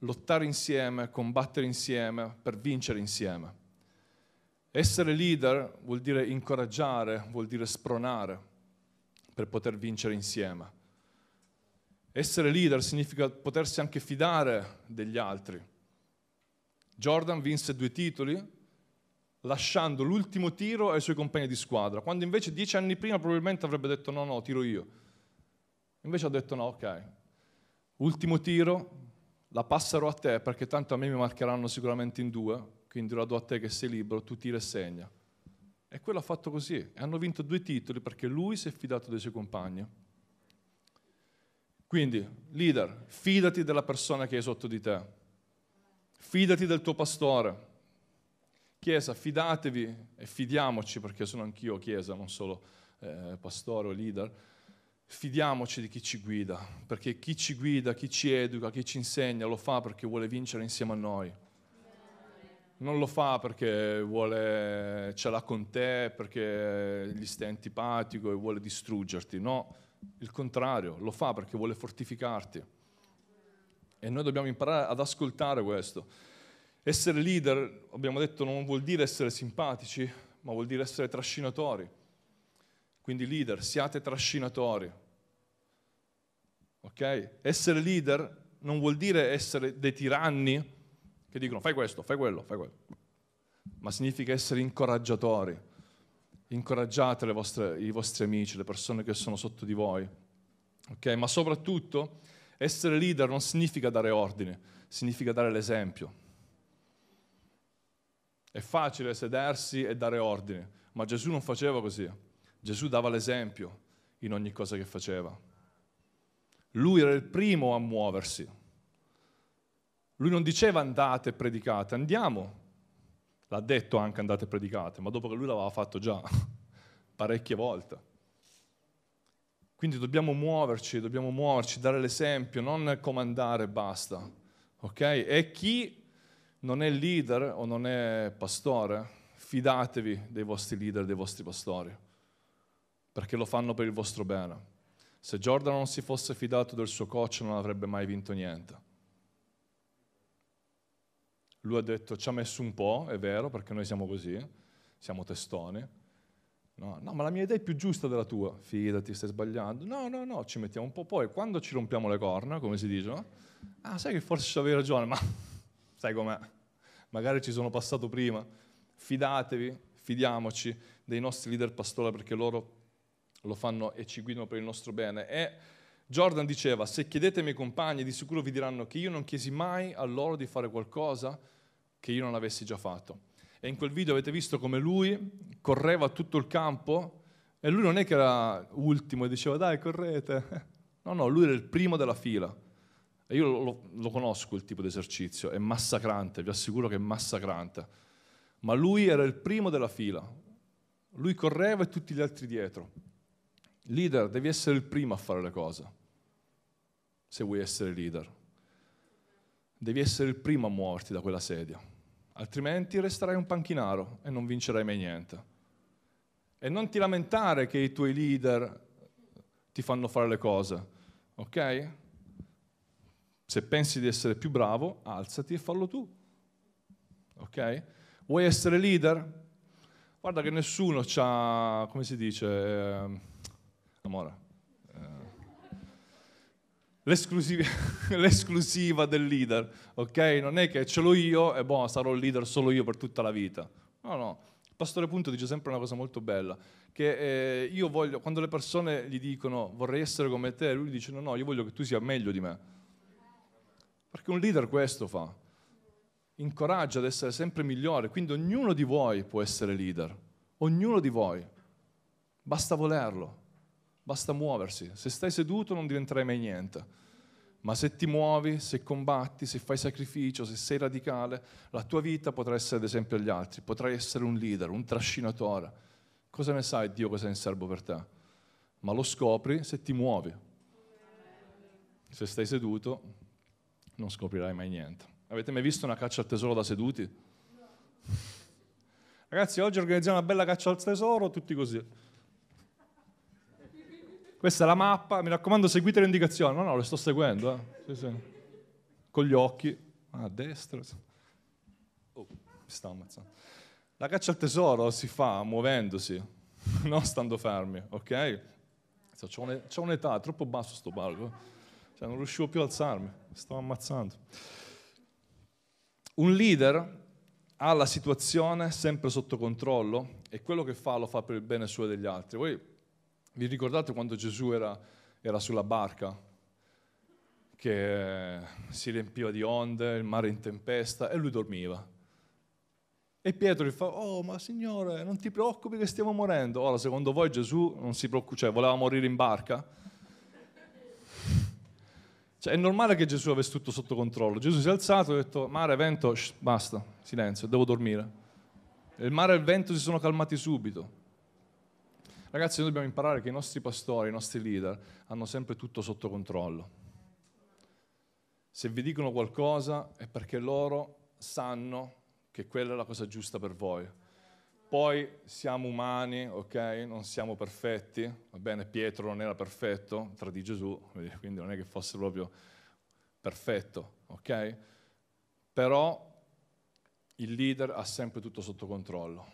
lottare insieme, combattere insieme per vincere insieme. Essere leader vuol dire incoraggiare, vuol dire spronare per poter vincere insieme. Essere leader significa potersi anche fidare degli altri. Jordan vinse due titoli lasciando l'ultimo tiro ai suoi compagni di squadra, quando invece dieci anni prima probabilmente avrebbe detto no, no, tiro io. Invece ha detto no, ok, ultimo tiro, la passerò a te perché tanto a me mi marcheranno sicuramente in due, quindi la do a te che sei libero, tu tira e segna. E quello ha fatto così, e hanno vinto due titoli perché lui si è fidato dei suoi compagni. Quindi, leader, fidati della persona che è sotto di te, fidati del tuo pastore. Chiesa, fidatevi e fidiamoci, perché sono anch'io chiesa, non solo eh, pastore o leader, fidiamoci di chi ci guida, perché chi ci guida, chi ci educa, chi ci insegna, lo fa perché vuole vincere insieme a noi. Non lo fa perché vuole, ce l'ha con te, perché gli stai antipatico e vuole distruggerti, no, il contrario, lo fa perché vuole fortificarti. E noi dobbiamo imparare ad ascoltare questo. Essere leader, abbiamo detto, non vuol dire essere simpatici, ma vuol dire essere trascinatori. Quindi leader, siate trascinatori. Ok? Essere leader non vuol dire essere dei tiranni che dicono fai questo, fai quello, fai quello, ma significa essere incoraggiatori. Incoraggiate vostre, i vostri amici, le persone che sono sotto di voi. Ok? Ma soprattutto essere leader non significa dare ordine, significa dare l'esempio. È facile sedersi e dare ordine, ma Gesù non faceva così. Gesù dava l'esempio in ogni cosa che faceva. Lui era il primo a muoversi. Lui non diceva andate e predicate, andiamo. L'ha detto anche andate e predicate, ma dopo che lui l'aveva fatto già parecchie volte. Quindi dobbiamo muoverci, dobbiamo muoverci, dare l'esempio, non comandare e basta. Ok? E chi non è leader o non è pastore, fidatevi dei vostri leader, dei vostri pastori perché lo fanno per il vostro bene. Se Jordan non si fosse fidato del suo coach non avrebbe mai vinto niente. Lui ha detto ci ha messo un po', è vero, perché noi siamo così, siamo testoni. No, no, ma la mia idea è più giusta della tua. Fidati, stai sbagliando. No, no, no, ci mettiamo un po'. Poi quando ci rompiamo le corna, come si dice, no? ah, sai che forse avevi ragione, ma sai com'è? Magari ci sono passato prima. Fidatevi, fidiamoci dei nostri leader pastori perché loro lo fanno e ci guidano per il nostro bene. E Jordan diceva, se chiedete ai miei compagni di sicuro vi diranno che io non chiesi mai a loro di fare qualcosa che io non avessi già fatto. E in quel video avete visto come lui correva tutto il campo e lui non è che era ultimo e diceva dai correte. No, no, lui era il primo della fila. E io lo, lo conosco il tipo di esercizio, è massacrante, vi assicuro che è massacrante. Ma lui era il primo della fila. Lui correva e tutti gli altri dietro. Leader, devi essere il primo a fare le cose, se vuoi essere leader. Devi essere il primo a muoverti da quella sedia, altrimenti resterai un panchinaro e non vincerai mai niente. E non ti lamentare che i tuoi leader ti fanno fare le cose, ok? Se pensi di essere più bravo, alzati e fallo tu. Ok? Vuoi essere leader? Guarda che nessuno ha, come si dice, eh, amore, eh, l'esclusiva, l'esclusiva del leader, ok? Non è che ce l'ho io e boh, sarò il leader solo io per tutta la vita. No, no. Il pastore Punto dice sempre una cosa molto bella, che eh, io voglio, quando le persone gli dicono vorrei essere come te, lui dice no, no, io voglio che tu sia meglio di me. Perché un leader questo fa, incoraggia ad essere sempre migliore, quindi ognuno di voi può essere leader, ognuno di voi, basta volerlo. Basta muoversi. Se stai seduto non diventerai mai niente. Ma se ti muovi, se combatti, se fai sacrificio, se sei radicale, la tua vita potrà essere ad esempio agli altri, potrai essere un leader, un trascinatore. Cosa ne sai Dio cosa è in serbo per te? Ma lo scopri se ti muovi. Se stai seduto non scoprirai mai niente. Avete mai visto una caccia al tesoro da seduti? Ragazzi, oggi organizziamo una bella caccia al tesoro, tutti così. Questa è la mappa, mi raccomando seguite le indicazioni. No, no, le sto seguendo. Eh. Sì, sì. Con gli occhi. Ah, a destra. Oh, mi sta ammazzando. La caccia al tesoro si fa muovendosi, non stando fermi, ok? C'ho un'età, è troppo basso sto palco. Cioè, non riuscivo più a alzarmi, mi stavo ammazzando. Un leader ha la situazione sempre sotto controllo e quello che fa lo fa per il bene suo e degli altri. Voi vi ricordate quando Gesù era, era sulla barca, che si riempiva di onde, il mare in tempesta e lui dormiva? E Pietro gli fa, oh ma Signore, non ti preoccupi che stiamo morendo. Ora, secondo voi Gesù non si preoccupa, cioè voleva morire in barca? Cioè, è normale che Gesù avesse tutto sotto controllo. Gesù si è alzato e ha detto, mare, vento, shh, basta, silenzio, devo dormire. il mare e il vento si sono calmati subito. Ragazzi, noi dobbiamo imparare che i nostri pastori, i nostri leader, hanno sempre tutto sotto controllo. Se vi dicono qualcosa è perché loro sanno che quella è la cosa giusta per voi. Poi siamo umani, ok? Non siamo perfetti. Va bene, Pietro non era perfetto, tra di Gesù, quindi non è che fosse proprio perfetto, ok? Però il leader ha sempre tutto sotto controllo.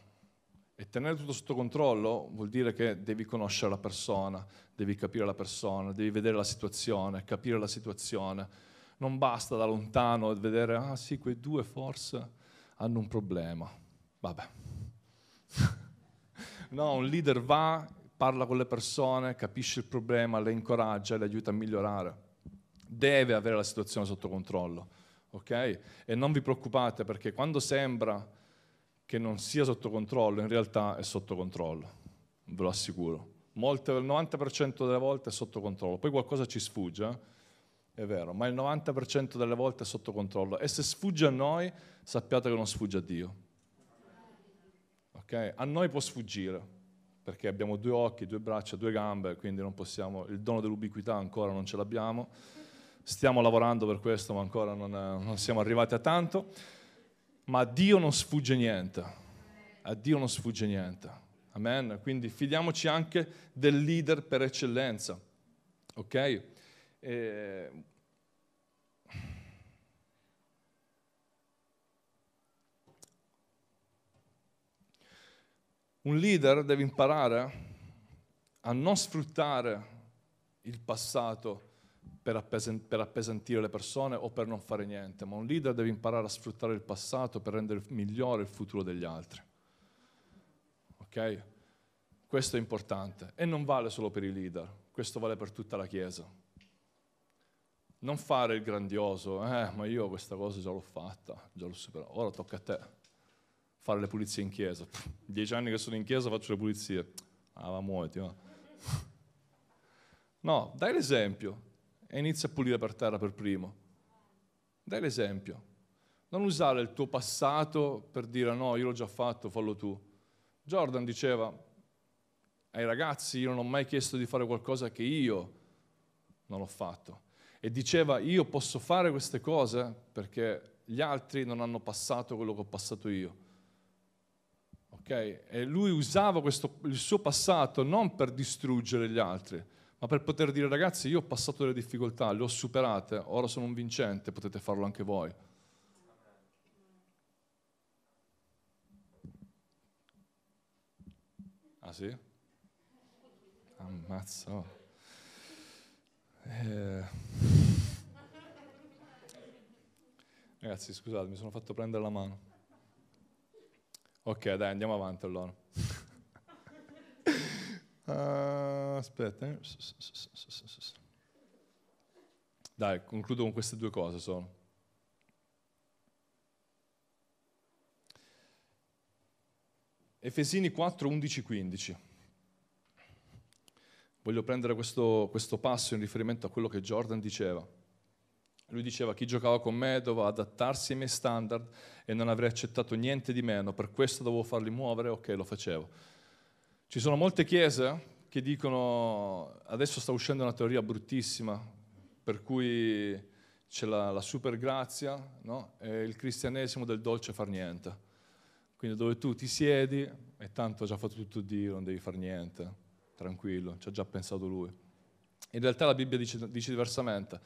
E tenere tutto sotto controllo vuol dire che devi conoscere la persona, devi capire la persona, devi vedere la situazione, capire la situazione. Non basta da lontano vedere, ah sì, quei due forse hanno un problema. Vabbè. No, un leader va, parla con le persone, capisce il problema, le incoraggia, le aiuta a migliorare. Deve avere la situazione sotto controllo, ok? E non vi preoccupate perché quando sembra che non sia sotto controllo, in realtà è sotto controllo, ve lo assicuro. Molte, il 90% delle volte è sotto controllo, poi qualcosa ci sfugge, eh? è vero, ma il 90% delle volte è sotto controllo. E se sfugge a noi, sappiate che non sfugge a Dio. Okay? A noi può sfuggire, perché abbiamo due occhi, due braccia, due gambe, quindi non possiamo, il dono dell'ubiquità ancora non ce l'abbiamo. Stiamo lavorando per questo, ma ancora non, non siamo arrivati a tanto. Ma a Dio non sfugge niente. A Dio non sfugge niente. Amen. Quindi fidiamoci anche del leader per eccellenza. Ok? Eh, un leader deve imparare a non sfruttare il passato per, appesantire le persone o per non fare niente, ma un leader deve imparare a sfruttare il passato per rendere migliore il futuro degli altri. Ok? Questo è importante e non vale solo per i leader, questo vale per tutta la Chiesa. Non fare il grandioso, eh, ma io questa cosa già l'ho fatta, già l'ho superato, ora tocca a te fare le pulizie in chiesa. Dieci anni che sono in chiesa faccio le pulizie. Ah, va muoviti, va. No, dai l'esempio e inizia a pulire per terra per primo. Dai l'esempio. Non usare il tuo passato per dire no, io l'ho già fatto, fallo tu. Jordan diceva ai ragazzi, io non ho mai chiesto di fare qualcosa che io non ho fatto e diceva io posso fare queste cose perché gli altri non hanno passato quello che ho passato io. Okay? E lui usava questo, il suo passato non per distruggere gli altri, ma per poter dire ragazzi io ho passato delle difficoltà, le ho superate, ora sono un vincente, potete farlo anche voi. Ah sì? Ammazza. Oh. Eh. Ragazzi, scusate, mi sono fatto prendere la mano. Ok, dai, andiamo avanti allora. uh, aspetta. Dai, concludo con queste due cose solo. Efesini 4, 11, 15. Voglio prendere questo, questo passo in riferimento a quello che Jordan diceva. Lui diceva chi giocava con me doveva adattarsi ai miei standard e non avrei accettato niente di meno, per questo dovevo farli muovere, ok, lo facevo. Ci sono molte chiese che dicono, adesso sta uscendo una teoria bruttissima, per cui c'è la, la super grazia no? e il cristianesimo del dolce far niente. Quindi dove tu ti siedi e tanto ha già fatto tutto Dio, non devi fare niente tranquillo, ci ha già pensato lui. In realtà la Bibbia dice, dice diversamente.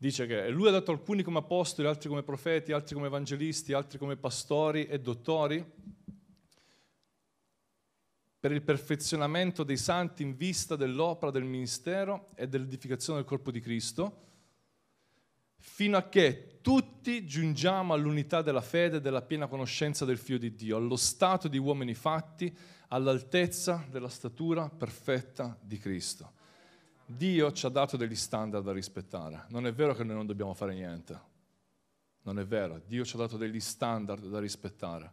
Dice che lui ha dato alcuni come apostoli, altri come profeti, altri come evangelisti, altri come pastori e dottori per il perfezionamento dei santi in vista dell'opera del ministero e dell'edificazione del corpo di Cristo, fino a che tutti giungiamo all'unità della fede e della piena conoscenza del Figlio di Dio, allo stato di uomini fatti, all'altezza della statura perfetta di Cristo. Dio ci ha dato degli standard da rispettare. Non è vero che noi non dobbiamo fare niente. Non è vero. Dio ci ha dato degli standard da rispettare.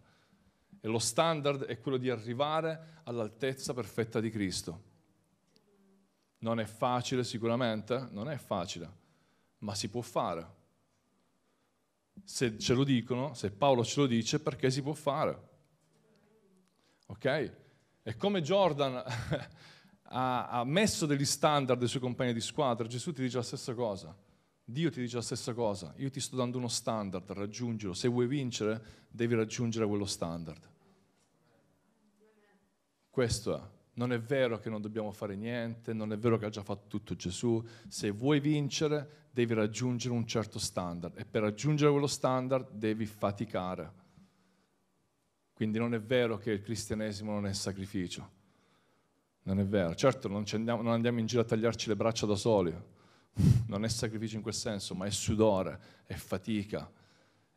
E lo standard è quello di arrivare all'altezza perfetta di Cristo. Non è facile sicuramente, non è facile, ma si può fare. Se ce lo dicono, se Paolo ce lo dice, perché si può fare. Ok? E come Jordan ha, ha messo degli standard ai suoi compagni di squadra, Gesù ti dice la stessa cosa. Dio ti dice la stessa cosa. Io ti sto dando uno standard, raggiungilo. Se vuoi vincere, devi raggiungere quello standard. Questo è. Non è vero che non dobbiamo fare niente, non è vero che ha già fatto tutto Gesù. Se vuoi vincere, devi raggiungere un certo standard e per raggiungere quello standard devi faticare. Quindi non è vero che il cristianesimo non è sacrificio. Non è vero. Certo, non, andiamo, non andiamo in giro a tagliarci le braccia da soli. Non è sacrificio in quel senso, ma è sudore, è fatica,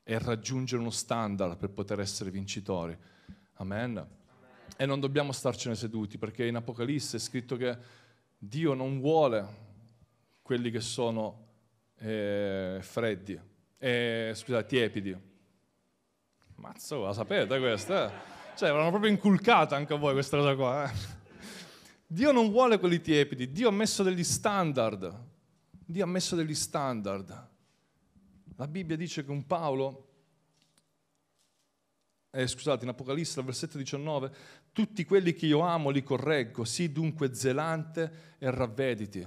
è raggiungere uno standard per poter essere vincitori. Amen. E non dobbiamo starcene seduti, perché in Apocalisse è scritto che Dio non vuole quelli che sono eh, freddi, eh, scusate, tiepidi. Mazzo, la sapete questa? Eh? Cioè, avevano proprio inculcata anche a voi questa cosa qua. Eh? Dio non vuole quelli tiepidi, Dio ha messo degli standard. Dio ha messo degli standard. La Bibbia dice che un Paolo, eh, scusate, in Apocalisse, al versetto 19, tutti quelli che io amo li correggo, sii dunque zelante e ravvediti.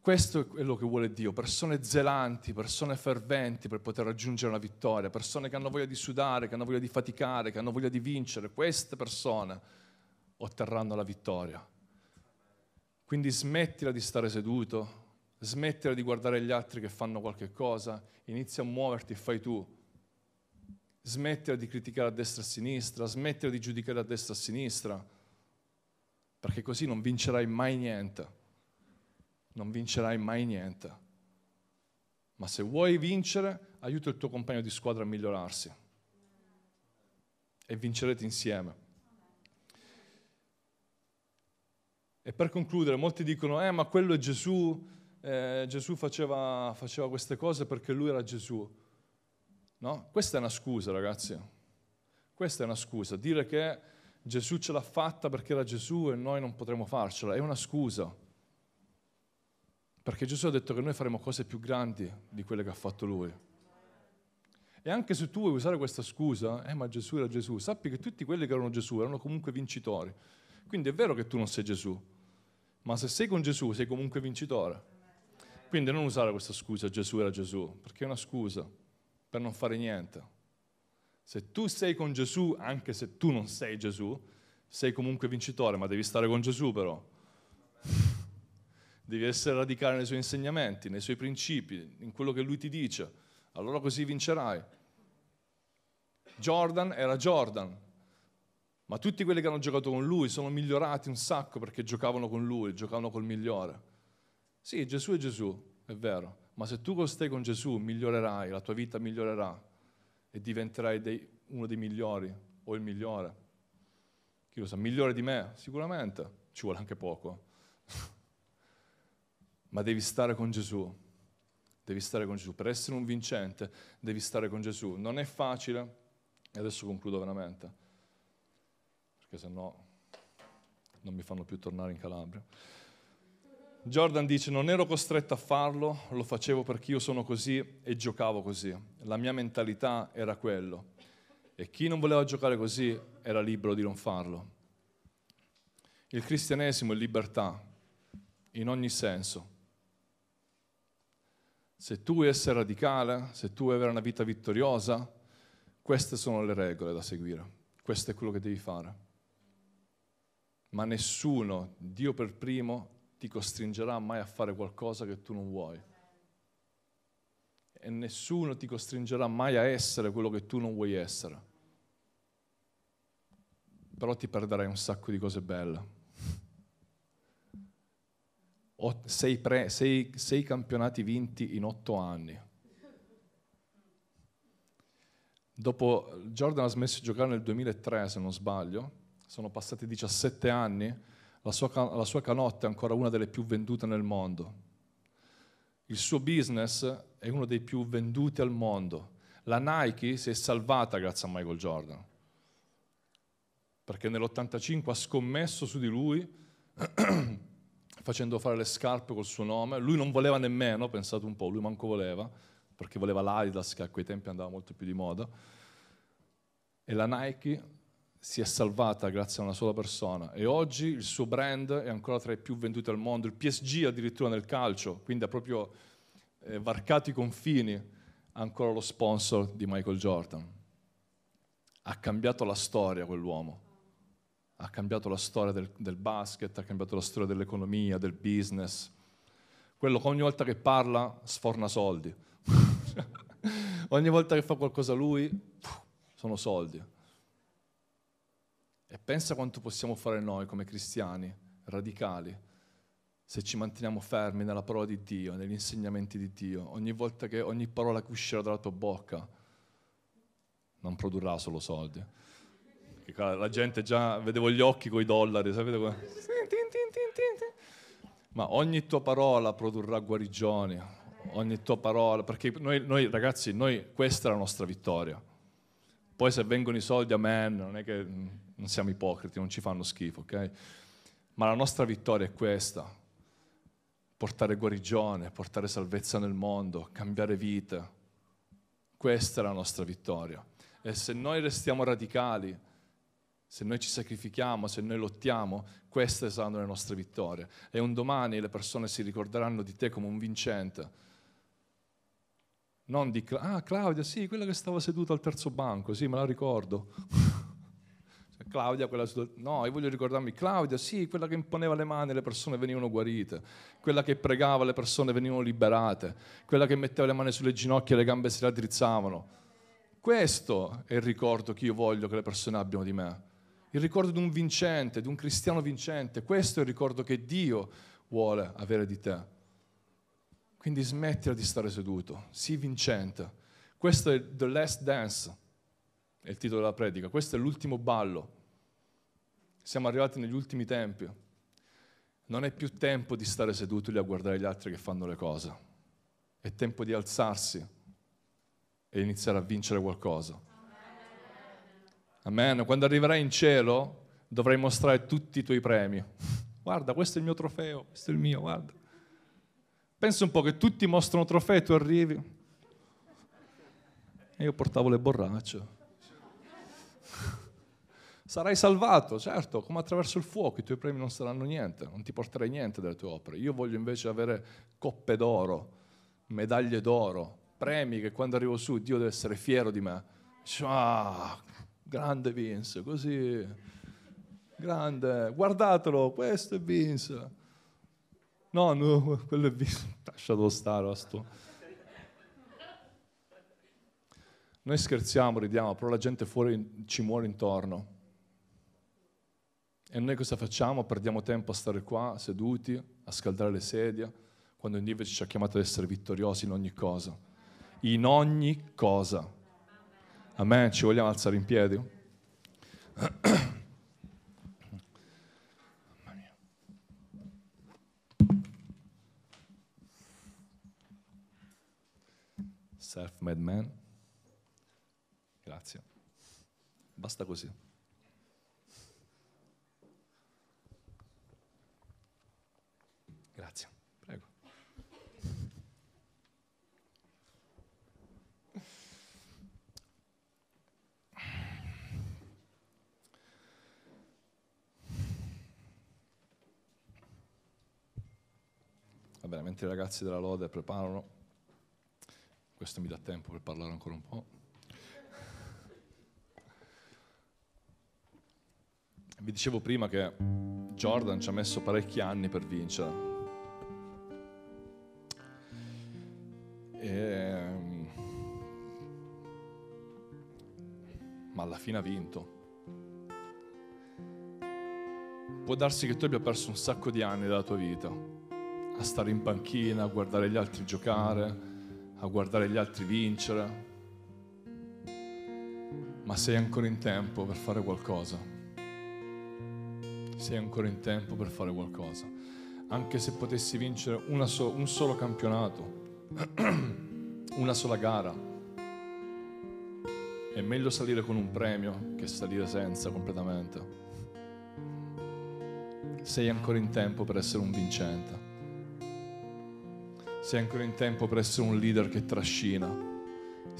Questo è quello che vuole Dio, persone zelanti, persone ferventi per poter raggiungere la vittoria, persone che hanno voglia di sudare, che hanno voglia di faticare, che hanno voglia di vincere. Queste persone otterranno la vittoria. Quindi smettila di stare seduto, smettila di guardare gli altri che fanno qualche cosa, inizia a muoverti e fai tu. Smettila di criticare a destra e a sinistra, smettila di giudicare a destra e a sinistra, perché così non vincerai mai niente. Non vincerai mai niente. Ma se vuoi vincere, aiuta il tuo compagno di squadra a migliorarsi. E vincerete insieme. E per concludere, molti dicono, eh ma quello è Gesù, eh, Gesù faceva, faceva queste cose perché lui era Gesù. No? Questa è una scusa, ragazzi. Questa è una scusa. Dire che Gesù ce l'ha fatta perché era Gesù e noi non potremo farcela è una scusa. Perché Gesù ha detto che noi faremo cose più grandi di quelle che ha fatto lui. E anche se tu vuoi usare questa scusa, eh ma Gesù era Gesù, sappi che tutti quelli che erano Gesù erano comunque vincitori. Quindi è vero che tu non sei Gesù, ma se sei con Gesù sei comunque vincitore. Quindi non usare questa scusa Gesù era Gesù, perché è una scusa per non fare niente. Se tu sei con Gesù, anche se tu non sei Gesù, sei comunque vincitore, ma devi stare con Gesù però. devi essere radicale nei suoi insegnamenti, nei suoi principi, in quello che lui ti dice. Allora così vincerai. Jordan era Jordan, ma tutti quelli che hanno giocato con lui sono migliorati un sacco perché giocavano con lui, giocavano col migliore. Sì, Gesù è Gesù, è vero, ma se tu stai con Gesù migliorerai, la tua vita migliorerà e diventerai dei, uno dei migliori o il migliore. Chi lo sa, migliore di me? Sicuramente, ci vuole anche poco. ma devi stare con Gesù, devi stare con Gesù. Per essere un vincente devi stare con Gesù. Non è facile, e adesso concludo veramente perché se no non mi fanno più tornare in Calabria. Jordan dice, non ero costretto a farlo, lo facevo perché io sono così e giocavo così. La mia mentalità era quello. E chi non voleva giocare così era libero di non farlo. Il cristianesimo è libertà, in ogni senso. Se tu vuoi essere radicale, se tu vuoi avere una vita vittoriosa, queste sono le regole da seguire. Questo è quello che devi fare ma nessuno, Dio per primo, ti costringerà mai a fare qualcosa che tu non vuoi. E nessuno ti costringerà mai a essere quello che tu non vuoi essere. Però ti perderai un sacco di cose belle. Sei, pre, sei, sei campionati vinti in otto anni. Dopo Jordan ha smesso di giocare nel 2003, se non sbaglio, sono passati 17 anni, la sua, la sua canotta è ancora una delle più vendute nel mondo. Il suo business è uno dei più venduti al mondo. La Nike si è salvata grazie a Michael Jordan, perché nell'85 ha scommesso su di lui facendo fare le scarpe col suo nome. Lui non voleva nemmeno, pensate un po', lui manco voleva, perché voleva l'Adidas che a quei tempi andava molto più di moda. E la Nike si è salvata grazie a una sola persona e oggi il suo brand è ancora tra i più venduti al mondo. Il PSG addirittura nel calcio, quindi ha proprio eh, varcato i confini, ancora lo sponsor di Michael Jordan. Ha cambiato la storia quell'uomo ha cambiato la storia del, del, basket, ha cambiato la storia dell'economia, del business. Quello che ogni volta che parla sforna soldi. ogni volta che fa qualcosa lui, sono soldi. E pensa quanto possiamo fare noi come cristiani, radicali, se ci manteniamo fermi nella parola di Dio, negli insegnamenti di Dio. Ogni volta che ogni parola che uscirà dalla tua bocca non produrrà solo soldi la gente già, vedevo gli occhi con i dollari, sapete come? Ma ogni tua parola produrrà guarigioni, ogni tua parola, perché noi, noi ragazzi, noi, questa è la nostra vittoria. Poi se vengono i soldi, amen, non è che non siamo ipocriti, non ci fanno schifo, ok? Ma la nostra vittoria è questa, portare guarigione, portare salvezza nel mondo, cambiare vite. Questa è la nostra vittoria. E se noi restiamo radicali, se noi ci sacrifichiamo, se noi lottiamo, queste saranno le nostre vittorie. E un domani le persone si ricorderanno di te come un vincente. Non di, ah Claudia, sì, quella che stava seduta al terzo banco, sì, me la ricordo. Claudia, quella. No, io voglio ricordarmi, Claudia, sì, quella che imponeva le mani e le persone venivano guarite, quella che pregava le persone venivano liberate, quella che metteva le mani sulle ginocchia e le gambe si raddrizzavano. Questo è il ricordo che io voglio che le persone abbiano di me il ricordo di un vincente, di un cristiano vincente. Questo è il ricordo che Dio vuole avere di te. Quindi smettila di stare seduto, sii vincente. Questo è The Last Dance, è il titolo della predica. Questo è l'ultimo ballo. Siamo arrivati negli ultimi tempi. Non è più tempo di stare seduti lì a guardare gli altri che fanno le cose. È tempo di alzarsi e iniziare a vincere qualcosa. Amen. Quando arriverai in cielo dovrai mostrare tutti i tuoi premi. Guarda, questo è il mio trofeo, questo è il mio, guarda. Pensa un po' che tutti mostrano trofei e tu arrivi. E io portavo le borracce. Sarai salvato, certo, come attraverso il fuoco, i tuoi premi non saranno niente, non ti porterai niente delle tue opere. Io voglio invece avere coppe d'oro, medaglie d'oro, premi che quando arrivo su Dio deve essere fiero di me. Ah, grande Vince, così, grande, guardatelo, questo è Vince. No, no, quello è Vince, lasciatelo stare, sto. Noi scherziamo, ridiamo, però la gente fuori ci muore intorno. E noi cosa facciamo? Perdiamo tempo a stare qua, seduti, a scaldare le sedie, quando invece ci ha chiamato ad essere vittoriosi in ogni cosa. In ogni cosa. Amen, ci vogliamo alzare in piedi? Self-made man. Grazie. Basta così. Grazie. bene, mentre i ragazzi della lode preparano, questo mi dà tempo per parlare ancora un po'. Vi dicevo prima che Jordan ci ha messo parecchi anni per vincere. Fine ha vinto. Può darsi che tu abbia perso un sacco di anni della tua vita a stare in panchina, a guardare gli altri giocare, a guardare gli altri vincere, ma sei ancora in tempo per fare qualcosa. Sei ancora in tempo per fare qualcosa. Anche se potessi vincere so- un solo campionato, una sola gara, è meglio salire con un premio che salire senza completamente. Sei ancora in tempo per essere un vincente. Sei ancora in tempo per essere un leader che trascina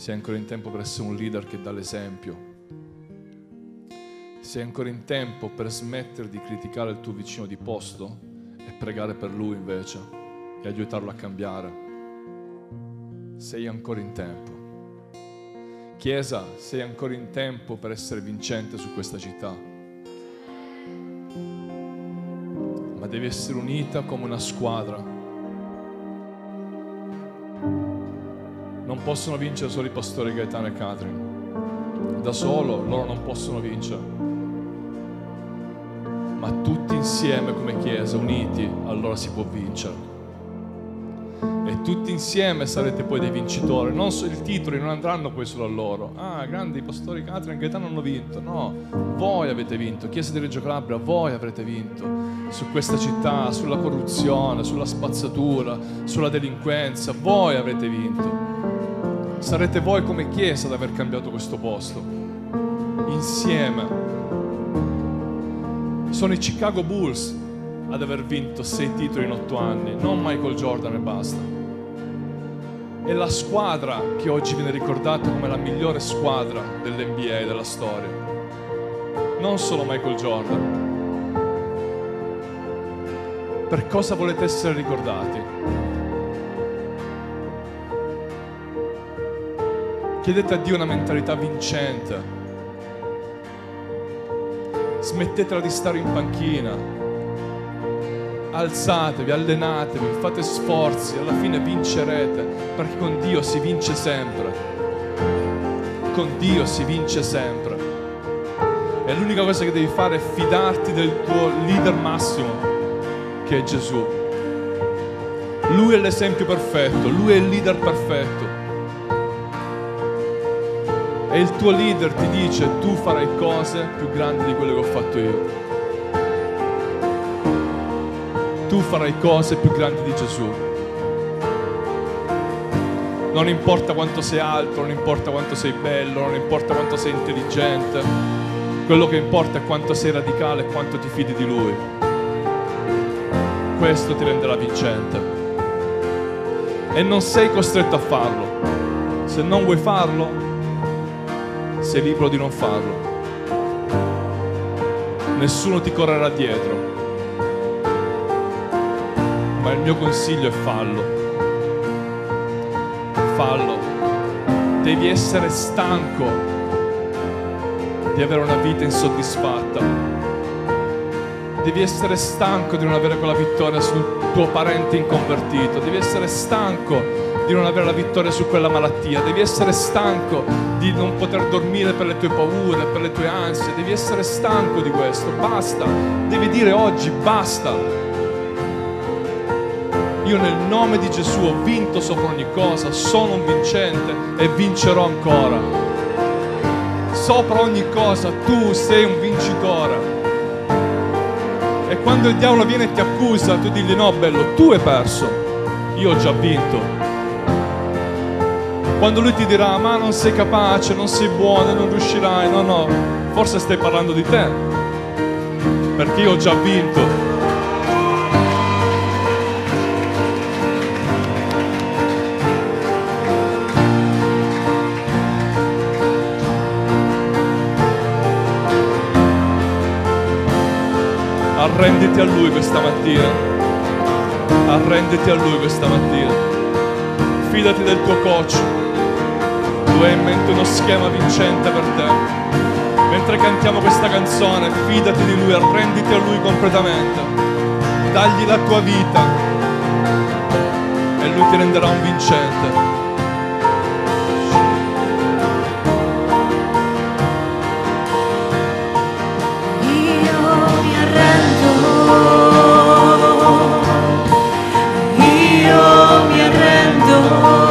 sei ancora in tempo per essere un leader che dà l'esempio. Sei ancora in tempo per smettere di criticare il tuo vicino di posto e pregare per lui invece e aiutarlo a cambiare. Sei ancora in tempo. Chiesa, sei ancora in tempo per essere vincente su questa città. Ma devi essere unita come una squadra non possono vincere solo i pastori Gaetano e Catherine. Da solo loro non possono vincere. Ma tutti insieme come Chiesa, uniti, allora si può vincere. Tutti insieme sarete poi dei vincitori. Non so, I titoli non andranno poi solo a loro. Ah, grandi pastori Catherine e Gaetano hanno vinto. No, voi avete vinto. Chiesa di Reggio Calabria, voi avrete vinto. Su questa città, sulla corruzione, sulla spazzatura, sulla delinquenza. Voi avrete vinto sarete voi come Chiesa ad aver cambiato questo posto. Insieme. Sono i Chicago Bulls ad aver vinto sei titoli in otto anni, non Michael Jordan e basta. È la squadra che oggi viene ricordata come la migliore squadra dell'NBA della storia. Non solo Michael Jordan. Per cosa volete essere ricordati? Chiedete a Dio una mentalità vincente. Smettetela di stare in panchina. Alzatevi, allenatevi, fate sforzi, alla fine vincerete, perché con Dio si vince sempre. Con Dio si vince sempre. E l'unica cosa che devi fare è fidarti del tuo leader massimo, che è Gesù. Lui è l'esempio perfetto, lui è il leader perfetto e il tuo leader ti dice tu farai cose più grandi di quelle che ho fatto io. Tu farai cose più grandi di Gesù. Non importa quanto sei alto, non importa quanto sei bello, non importa quanto sei intelligente. Quello che importa è quanto sei radicale e quanto ti fidi di Lui. Questo ti renderà vincente. E non sei costretto a farlo. Se non vuoi farlo, sei libero di non farlo. Nessuno ti correrà dietro. Ma il mio consiglio è fallo. Fallo. Devi essere stanco di avere una vita insoddisfatta. Devi essere stanco di non avere quella vittoria sul tuo parente inconvertito. Devi essere stanco di non avere la vittoria su quella malattia, devi essere stanco di non poter dormire per le tue paure, per le tue ansie, devi essere stanco di questo, basta, devi dire oggi basta. Io nel nome di Gesù ho vinto sopra ogni cosa, sono un vincente e vincerò ancora. Sopra ogni cosa tu sei un vincitore. E quando il diavolo viene e ti accusa, tu digli no bello, tu hai perso, io ho già vinto. Quando lui ti dirà ma non sei capace, non sei buono, non riuscirai, no no, forse stai parlando di te, perché io ho già vinto. Arrenditi a Lui questa mattina. Arrenditi a Lui questa mattina. Fidati del tuo coach. Lui ha in mente uno schema vincente per te. Mentre cantiamo questa canzone, fidati di Lui, arrenditi a Lui completamente. Dagli la tua vita e Lui ti renderà un vincente. Io mi arrendo. y yo me rendo.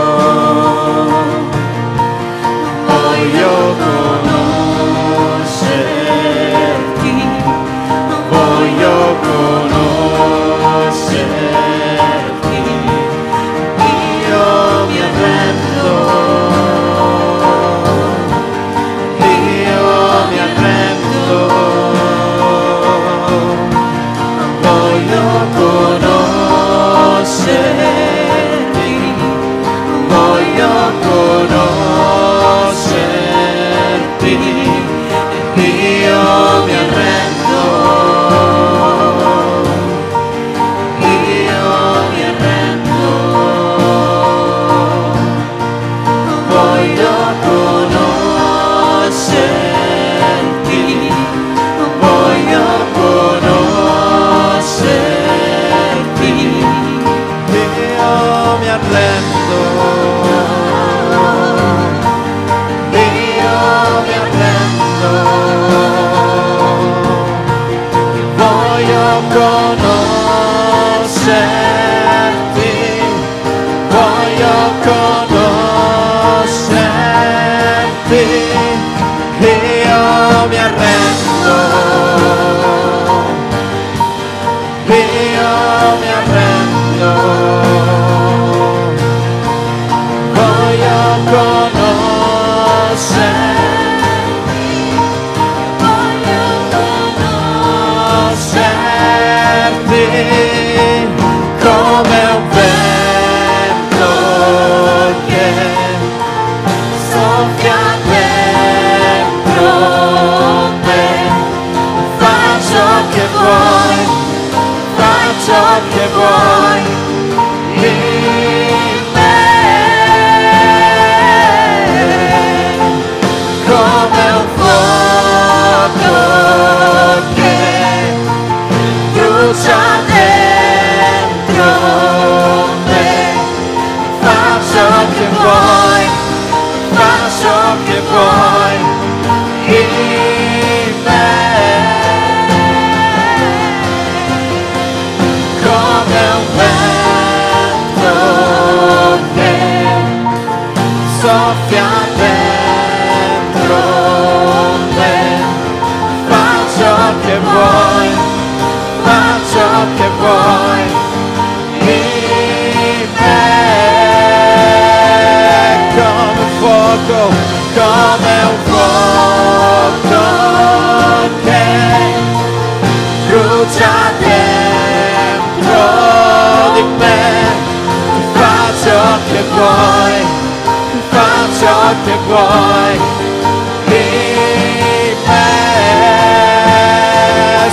di me, tu ciò che vuoi, tu ciò che vuoi di me.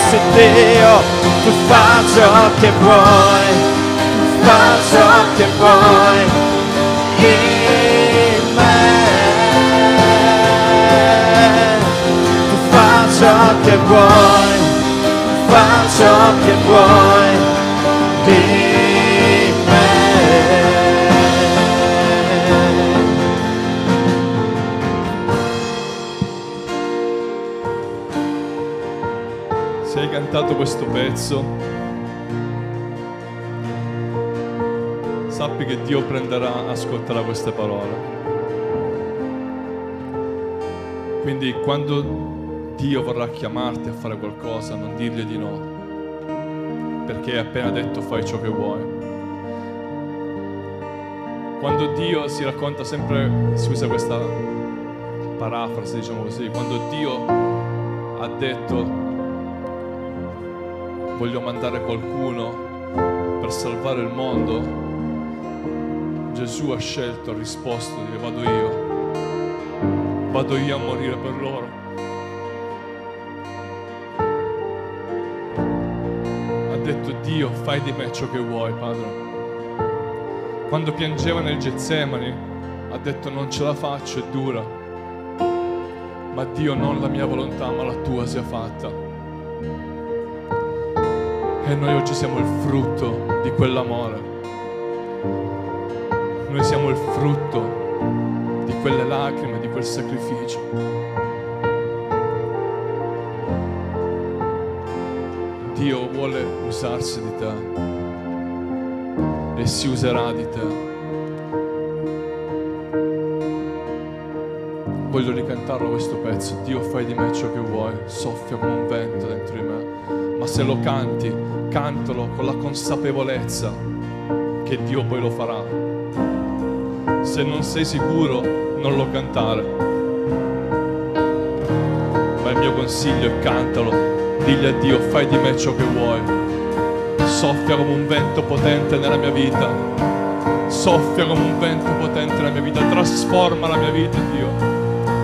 Se Dio, tu fai ciò che vuoi, fa ciò che vuoi di me. Ciò che vuoi, fa ciò che vuoi. Quando Dio vorrà chiamarti a fare qualcosa, non dirgli di no, perché hai appena detto fai ciò che vuoi. Quando Dio si racconta sempre, si usa questa parafrasi, diciamo così, quando Dio ha detto voglio mandare qualcuno per salvare il mondo, Gesù ha scelto, ha risposto, dire vado io vado io a morire per loro. Ha detto Dio, fai di me ciò che vuoi, Padre. Quando piangeva nel Getsemani, ha detto non ce la faccio, è dura. Ma Dio non la mia volontà, ma la tua sia fatta. E noi oggi siamo il frutto di quell'amore. Noi siamo il frutto di quelle lacrime, di quel sacrificio. Dio vuole usarsi di te e si userà di te. voglio ricantarlo questo pezzo. Dio fai di me ciò che vuoi, soffia come un vento dentro di me. Ma se lo canti, cantalo con la consapevolezza che Dio poi lo farà. Se non sei sicuro, non lo cantare. Ma il mio consiglio è cantalo. Digli a Dio, fai di me ciò che vuoi. Soffia come un vento potente nella mia vita. Soffia come un vento potente nella mia vita. Trasforma la mia vita, Dio.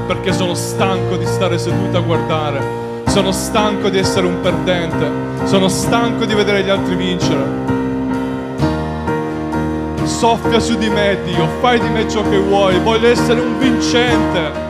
Perché sono stanco di stare seduto a guardare. Sono stanco di essere un perdente. Sono stanco di vedere gli altri vincere soffia su di me, Dio, fai di me ciò che vuoi, voglio essere un vincente.